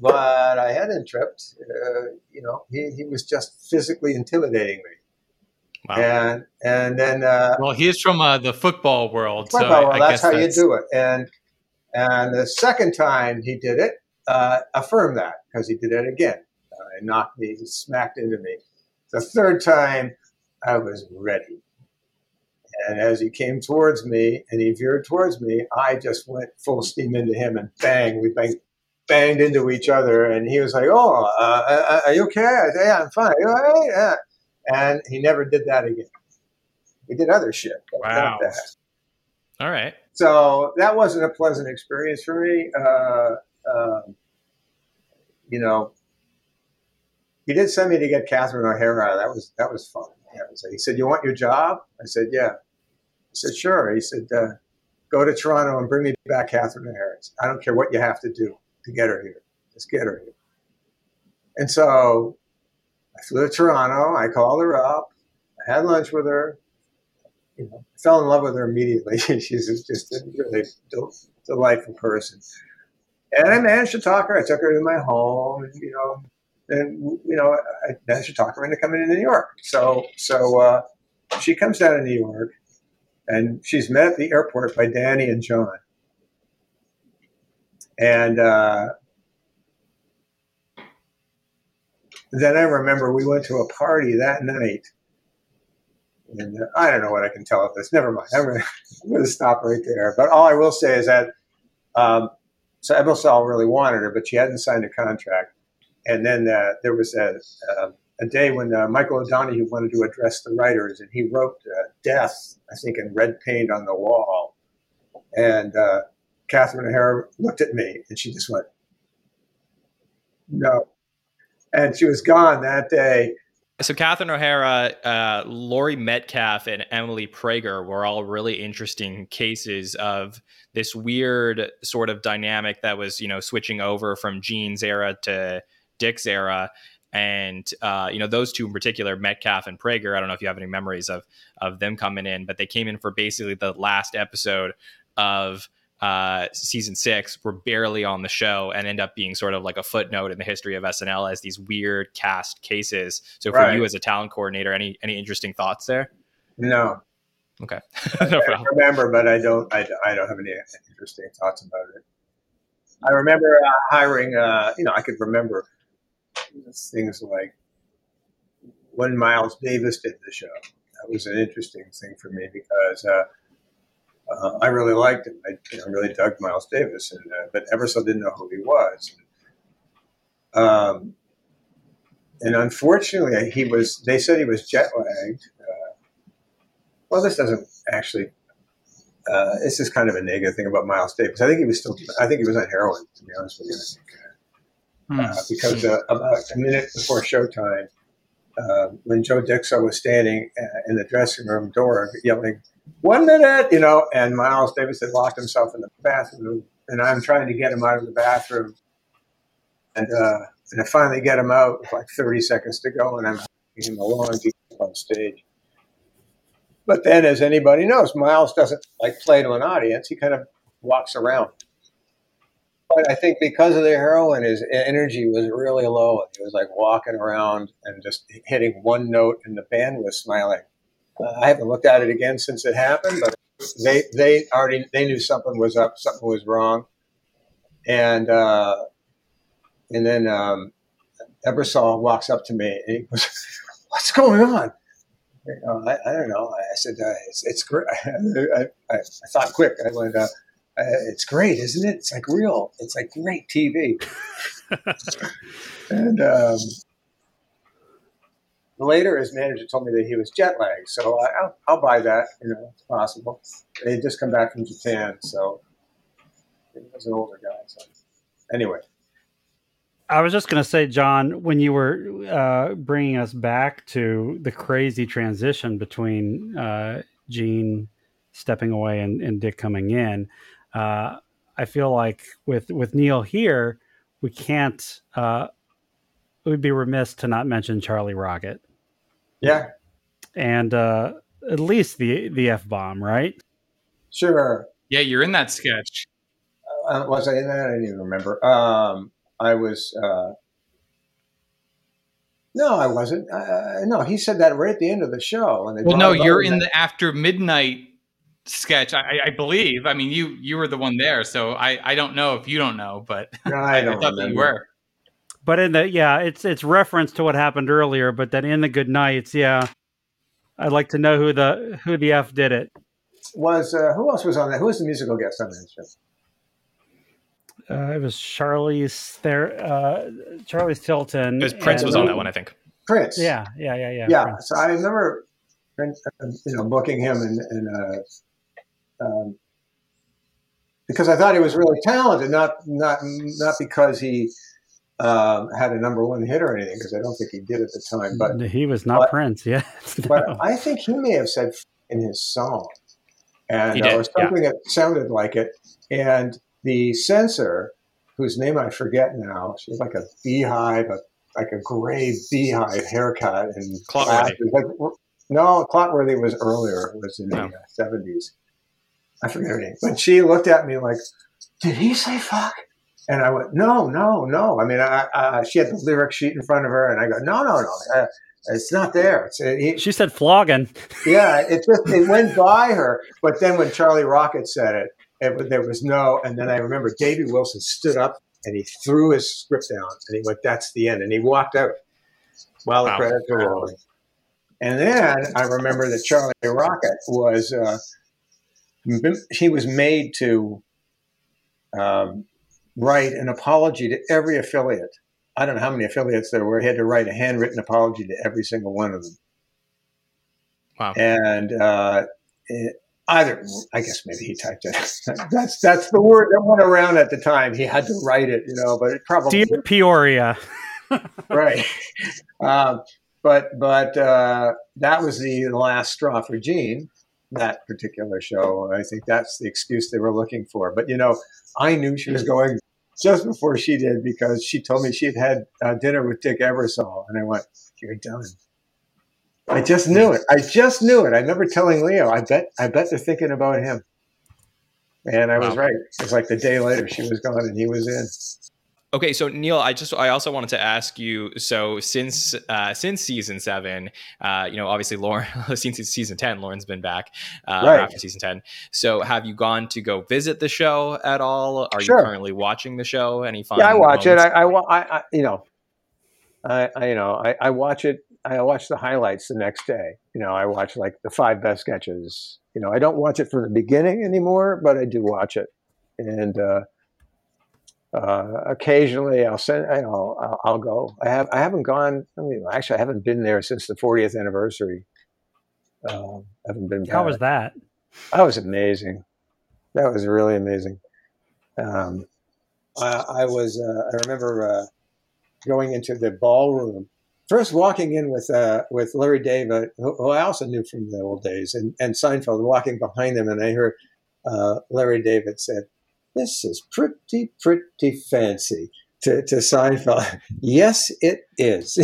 but I hadn't tripped. Uh, you know, he, he was just physically intimidating me. Wow. And and then uh, Well, he is from uh, the football world, so Football, I, I that's how that's, you do it. And and the second time he did it, uh, affirmed that because he did it again. Uh, and knocked me, he smacked into me. The third time, I was ready. And as he came towards me and he veered towards me, I just went full steam into him and bang, we banged, banged into each other. And he was like, "Oh, uh, uh, are you okay?" I said, "Yeah, I'm fine." "You all right?" Yeah. And he never did that again. He did other shit. Wow. that. All right. So that wasn't a pleasant experience for me. Uh, um, you know, he did send me to get Catherine O'Hara. That was that was fun. Yeah, so he said, "You want your job?" I said, "Yeah." I said, "Sure." He said, uh, "Go to Toronto and bring me back Catherine O'Hara. I don't care what you have to do to get her here. Just get her here." And so I flew to Toronto. I called her up. I had lunch with her you know, fell in love with her immediately. She's just a really delightful person. And I managed to talk her. I took her to my home, and, you know, and you know, I managed to talk her into coming to New York. So, so uh, she comes down to New York, and she's met at the airport by Danny and John. And uh, then I remember we went to a party that night and uh, I don't know what I can tell of this. Never mind. I'm going to stop right there. But all I will say is that um, so Ebersol really wanted her, but she hadn't signed a contract. And then uh, there was a, uh, a day when uh, Michael O'Donoghue wanted to address the writers, and he wrote uh, "death," I think, in red paint on the wall. And uh, Catherine O'Hara looked at me, and she just went, "No." And she was gone that day. So Catherine O'Hara, uh, Laurie Metcalf, and Emily Prager were all really interesting cases of this weird sort of dynamic that was, you know, switching over from Jean's era to Dick's era. And uh, you know those two in particular, Metcalf and Prager. I don't know if you have any memories of of them coming in, but they came in for basically the last episode of uh, season six were barely on the show and end up being sort of like a footnote in the history of SNL as these weird cast cases. So for Right. you as a talent coordinator, any any interesting thoughts there? No, Okay, no I remember, but I don't. I, I don't have any interesting thoughts about it. I remember uh, hiring. Uh, you know, I could remember things like when Miles Davis did the show. That was an interesting thing for me because uh, uh, I really liked him. I you know, really dug Miles Davis, and uh, but Ebersol didn't know who he was. Um, and unfortunately, he was. They said he was jet lagged. Uh, well, this doesn't actually. Uh, this is kind of a negative thing about Miles Davis. I think he was still. I think he was on heroin. To be honest with you. Uh, because uh, about a minute before showtime, uh, when Joe Dicso was standing uh, in the dressing room door yelling, "One minute!" you know, and Miles Davis had locked himself in the bathroom, and I'm trying to get him out of the bathroom, and uh, and I finally get him out with like 30 seconds to go, and I'm him along to on stage. But then, as anybody knows, Miles doesn't like play to an audience. He kind of walks around. But I think because of the heroin, his energy was really low. He was like walking around and just hitting one note, and the band was smiling. Uh, I haven't looked at it again since it happened, but they they already they knew something was up, something was wrong, and uh, and then um, Ebersol walks up to me and he goes, "What's going on?" You know, I, I don't know. I said, uh, "It's, it's great." I, I, I thought quick. I went, uh, "It's great, isn't it? It's like real. It's like great TV." and um, later, his manager told me that he was jet lagged, so I, I'll, I'll buy that. You know, it's possible. They had just come back from Japan, so he was an older guy. So anyway, I was just going to say, Jon, when you were uh, bringing us back to the crazy transition between uh, Jean stepping away and, and Dick coming in, uh, I feel like with with Neil here, we can't. Uh, it would be remiss to not mention Charlie Rocket yeah, and uh, at least the the f bomb, right? sure. Yeah, you're in that sketch. Uh, was I in that? I don't even remember. Um, I was. Uh, no, I wasn't. Uh, no, he said that right at the end of the show. And they well, no, you're in and- the after midnight sketch, I, I believe. I mean, you you were the one there, so I I don't know if you don't know, but No, I, I don't thought that you were. But in the yeah, it's it's reference to what happened earlier. But then in the good nights, yeah, I'd like to know who the who the f did it. Was uh, who else was on that? Who was the musical guest on that show? Uh, it was Charlie's there, uh, Charlene Tilton. Because Prince and- was on that one, I think. Prince. Yeah, yeah, yeah, yeah. yeah. Prince. So I remember, uh, you know, booking him and, and uh, um, because I thought he was really talented, not not not because he um, had a number one hit or anything, because I don't think he did at the time. But he was not but- Prince. Yeah, but I think he may have said in his song, and He uh, did, or something that sounded like it. And the censor, whose name I forget now, she was like a beehive, a, like a gray beehive haircut and Clotworthy. Like, no, Clotworthy was earlier. It was in the Oh. seventies. I forget her name, but she looked at me like, "Did he say fuck?" And I went, "No, no, no." I mean, I, I, she had the lyric sheet in front of her, and I go, "No, no, no." Uh, it's not there. It's, uh, he, she said flogging. yeah, it just it went by her. But then when Charlie Rocket said it, it there was no. And then I remember Davy Wilson stood up and he threw his script down and he went, "That's the end," and he walked out while the Wow. credits were rolling. And then I remember that Charlie Rocket was uh, m- he was made to um, write an apology to every affiliate. I don't know how many affiliates there were. He had to write a handwritten apology to every single one of them Wow. and uh, it, either I guess maybe he typed it. that's that's the word that went around at the time. He had to write it, you know, but it probably Dear Peoria. right. Um, but but uh, that was the last straw for Jean. That particular show, I think that's the excuse they were looking for. But you know, I knew she was going just before she did because she told me she'd had uh, dinner with Dick Ebersol, and I went, "You're done." I just knew it. I just knew it. I remember telling Leo, "I bet, I bet they're thinking about him," and I was Wow. right. It was like the day later she was gone and he was in. Okay, so Neil, I just I also wanted to ask you. So since uh, since season seven, uh, you know, obviously Lorne since season ten, Lorne's been back uh, Right. after season ten. So have you gone to go visit the show at all? Are Sure. you currently watching the show? Any fun? yeah, I watch it. moments? I, I, I, I you know, I, I you know, I, I watch it. I watch the highlights the next day. You know, I watch like the five best sketches. You know, I don't watch it from the beginning anymore, but I do watch it, and uh, uh, occasionally I'll send. You know, I'll, I'll go. I have. I haven't gone. I mean, actually, I haven't been there since the 40th anniversary. Um, I haven't been. How back. was that? That was amazing. That was really amazing. Um, I, I was. Uh, I remember uh, going into the ballroom. First, walking in with uh, with Larry David, who, who I also knew from the old days, and, and Seinfeld, walking behind them, and I heard uh, Larry David said, "This is pretty, pretty fancy." To, to Seinfeld, yes, it is.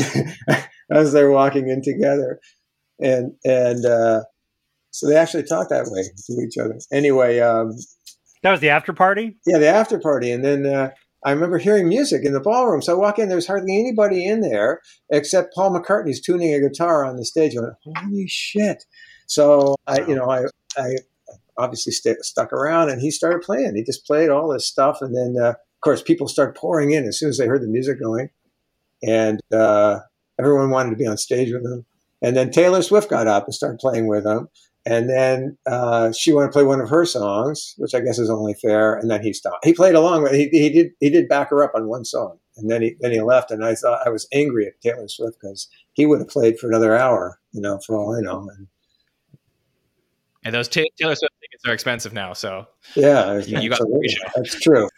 As they're walking in together, and and uh, so they actually talk that way to each other. Anyway, um, That was the after party. yeah, the after party, and then uh, I remember hearing music in the ballroom. So I walk in, there's hardly anybody in there except Paul McCartney's tuning a guitar on the stage. I went, holy shit! So I, you know, I, I obviously st- stuck around, and he started playing. He just played all this stuff, and then uh, of course people started pouring in as soon as they heard the music going, and uh, everyone wanted to be on stage with him. And then Taylor Swift got up and started playing with him. And then uh, she wanted to play one of her songs, which I guess is only fair. And then he stopped. He played along, but he, he did he did back her up on one song, and then he then he left. And I thought I was angry at Taylor Swift because he would have played for another hour, you know, for all I know. And And those Ta- Taylor Swift tickets are expensive now, so yeah, You- you got the absolutely. that's true.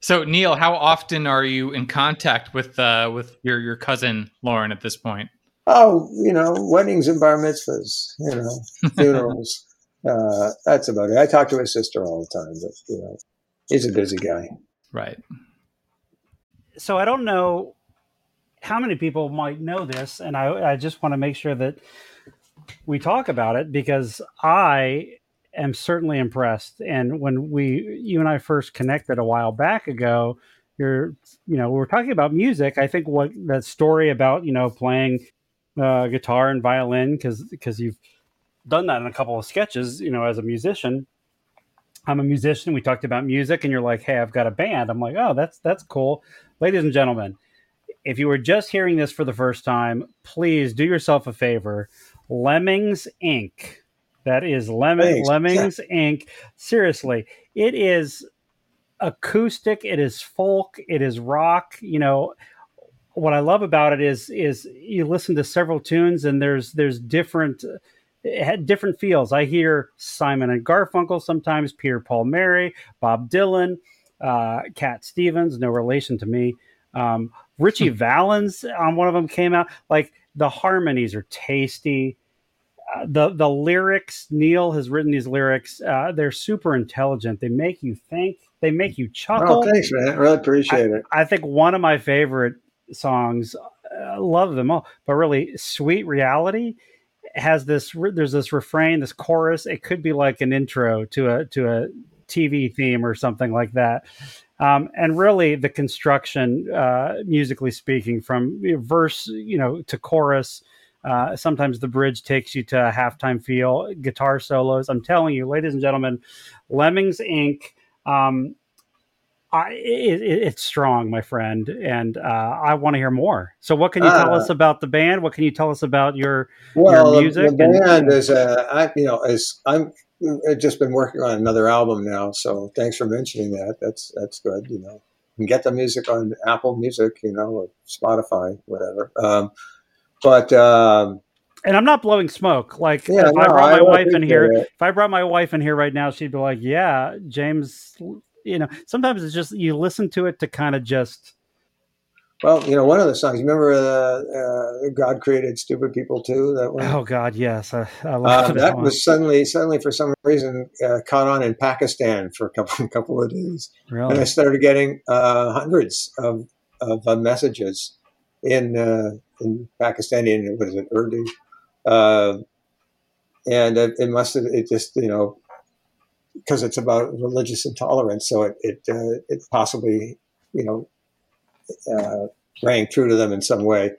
So Neil, how often are you in contact with uh, with your your cousin Lorne at this point? Oh, you know, weddings and bar mitzvahs, you know, funerals. uh, that's about it. I talk to his sister all the time, but you know, he's a busy guy. Right. so I don't know how many people might know this, and I, I just want to make sure that we talk about it because I am certainly impressed. And when we, you and I first connected a while back ago, you're you know we're talking about music. I think what that story about you know playing uh, guitar and violin because because you've done that in a couple of sketches you know as a musician. I'm a musician. We talked about music and you're like hey i've got a band. I'm like oh that's that's cool. Ladies and gentlemen if you were just hearing this for the first time please do yourself a favor lemmings inc. That is lemon Thanks. lemmings inc. Seriously it is acoustic it is folk it is rock you know. What i love about it is is you listen to several tunes and there's there's different it had different feels. I hear simon and garfunkel sometimes peter paul mary bob dylan uh cat stevens no relation to me. Um richie valens on one of them came out. Like the harmonies are tasty uh, the the lyrics neil has written these lyrics uh, they're super intelligent they make you think they make you chuckle Oh, thanks, man. I really appreciate it. I think one of my favorite songs, I love them all, but really, "Sweet Reality" has this. There's this refrain, this chorus. It could be like an intro to a to a TV theme or something like that. Um, and really, the construction, uh, musically speaking, from verse, you know, to chorus. Uh, sometimes the bridge takes you to a halftime feel, guitar solos. I'm telling you, ladies and gentlemen, Lemmings Inc. Um, I, it, it- it's strong, my friend, and uh, I want to hear more. So, what can you tell Ah. us about the band? What can you tell us about your? Well, the- music the, and- band is, uh, I, you know, is I'm I've just been working on another album now. So thanks for mentioning that. That's that's good. You know, you can get the music on Apple Music, you know, or Spotify, whatever. Um, but um, And I'm not blowing smoke. Like yeah, if no, I brought my I wife in here, it. if I brought my wife in here right now, she'd be like, "Yeah, James." You know, sometimes it's just you listen to it to kind of just. Well, you know, one of the songs. Remember, uh, uh, God created stupid people too. That one. Oh God, yes, I, I Uh, that was suddenly, suddenly for some reason, uh, caught on in Pakistan for a couple, couple of days. and I started getting uh, hundreds of, of uh, messages in uh, in Pakistani and what is it Urdu, uh, and it, it must have it just you know because it's about religious intolerance, so it it, uh, it possibly you know uh, rang true to them in some way.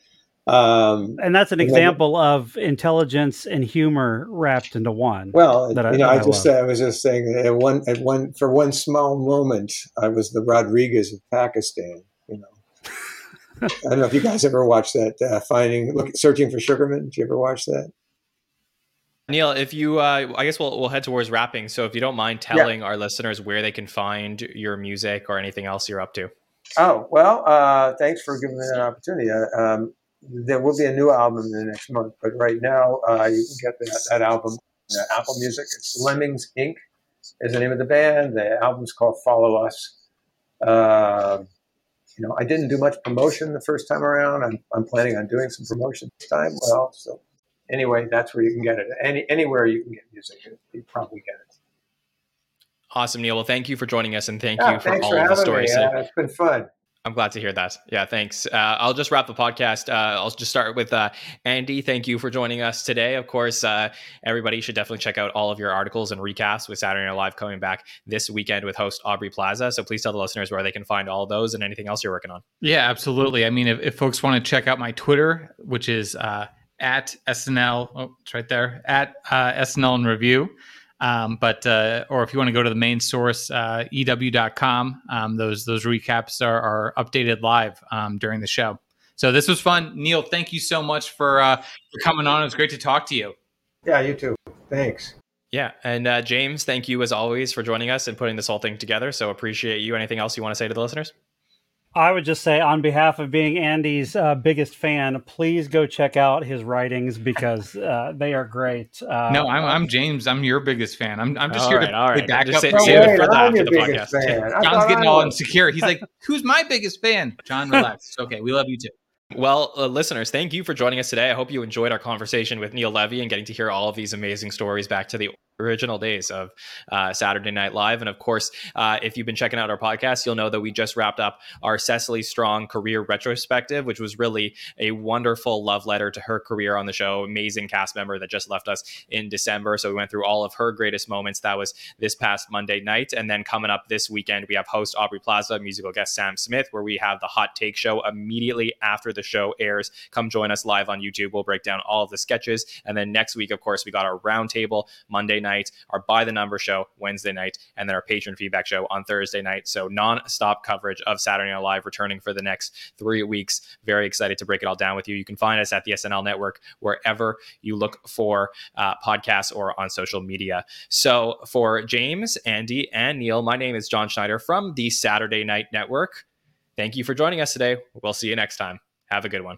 Um, And that's an and then- example of intelligence and humor wrapped into one. Well, that I- you know, that I, I just love. I was just saying at one at one for one small moment, I was the Rodriguez of Pakistan. You know, I don't know if you guys ever watched that uh, Finding Look Searching for Sugarman. Did you ever watch that? Neil, if you, uh, I guess we'll we'll head towards wrapping. So if you don't mind telling our listeners where they can find your music or anything else you're up to. Oh well, uh, thanks for giving me that opportunity. Uh, um, there will be a new album in the next month, but right now uh, you can get that, that album on Apple Music. It's Lemmings Inc. is the name of the band. The album's called Follow Us. Uh, you know, I didn't do much promotion the first time around. I'm, I'm planning on doing some promotion this time. Well, so anyway, that's where you can get it. Any anywhere you can get music, you probably get it. Awesome, Neil. Well, thank you for joining us and thank Yeah, you for all for of the stories. me. So Uh, it's been fun. I'm glad to hear that. Yeah, thanks. Uh, I'll just wrap the podcast. Uh, I'll just start with uh, Andy. Thank you for joining us today. Of course, uh, everybody should definitely check out all of your articles and recasts with Saturday Night Live coming back this weekend with host Aubrey Plaza. So please tell the listeners where they can find all those and anything else you're working on. Yeah, absolutely. I mean, if, if folks want to check out my Twitter, which is uh, at SNL, oh, it's right there, at uh, SNL and Review. Um, but uh, or if you want to go to the main source, uh, ew.com, um, those those recaps are, are updated live um, during the show. So this was fun, Neil. Thank you so much for uh, for coming on. It was great to talk to you. Yeah, you too. Thanks. Yeah. And uh, James, thank you as always for joining us and putting this whole thing together. So appreciate you. Anything else you want to say to the listeners? I would just say, on behalf of being Andy's uh, biggest fan, please go check out his writings because uh, they are great. Uh, No, I'm, I'm James. I'm your biggest fan. I'm, I'm just here right, to all play right. back Just up say- for save you. it for the- I'm the podcast. fan. Jon's getting all insecure. He's like, "Who's my biggest fan?" John, relax. Okay. We love you too. Well, uh, listeners, thank you for joining us today. I hope you enjoyed our conversation with Neil Levy and getting to hear all of these amazing stories back to the original days of uh, Saturday Night Live. And of course, uh, if you've been checking out our podcast, you'll know that we just wrapped up our Cecily Strong career retrospective, which was really a wonderful love letter to her career on the show. Amazing cast member that just left us in December. So we went through all of her greatest moments. That was this past Monday night. And then coming up this weekend, we have host Aubrey Plaza, musical guest Sam Smith, where we have the hot take show immediately after the show airs. Come join us live on YouTube. We'll break down all of the sketches. And then next week, of course, we got our roundtable Monday night, our by the number show Wednesday night, and then our patron feedback show on Thursday night. So non-stop coverage of Saturday Night Live returning for the next three weeks. Very excited to break it all down with you. You can find us at the SNL Network wherever you look for uh, podcasts or on social media. So for James, Andy, and Neil, my name is Jon Schneider from the Saturday Night Network. Thank you for joining us today. We'll see you next time. Have a good one.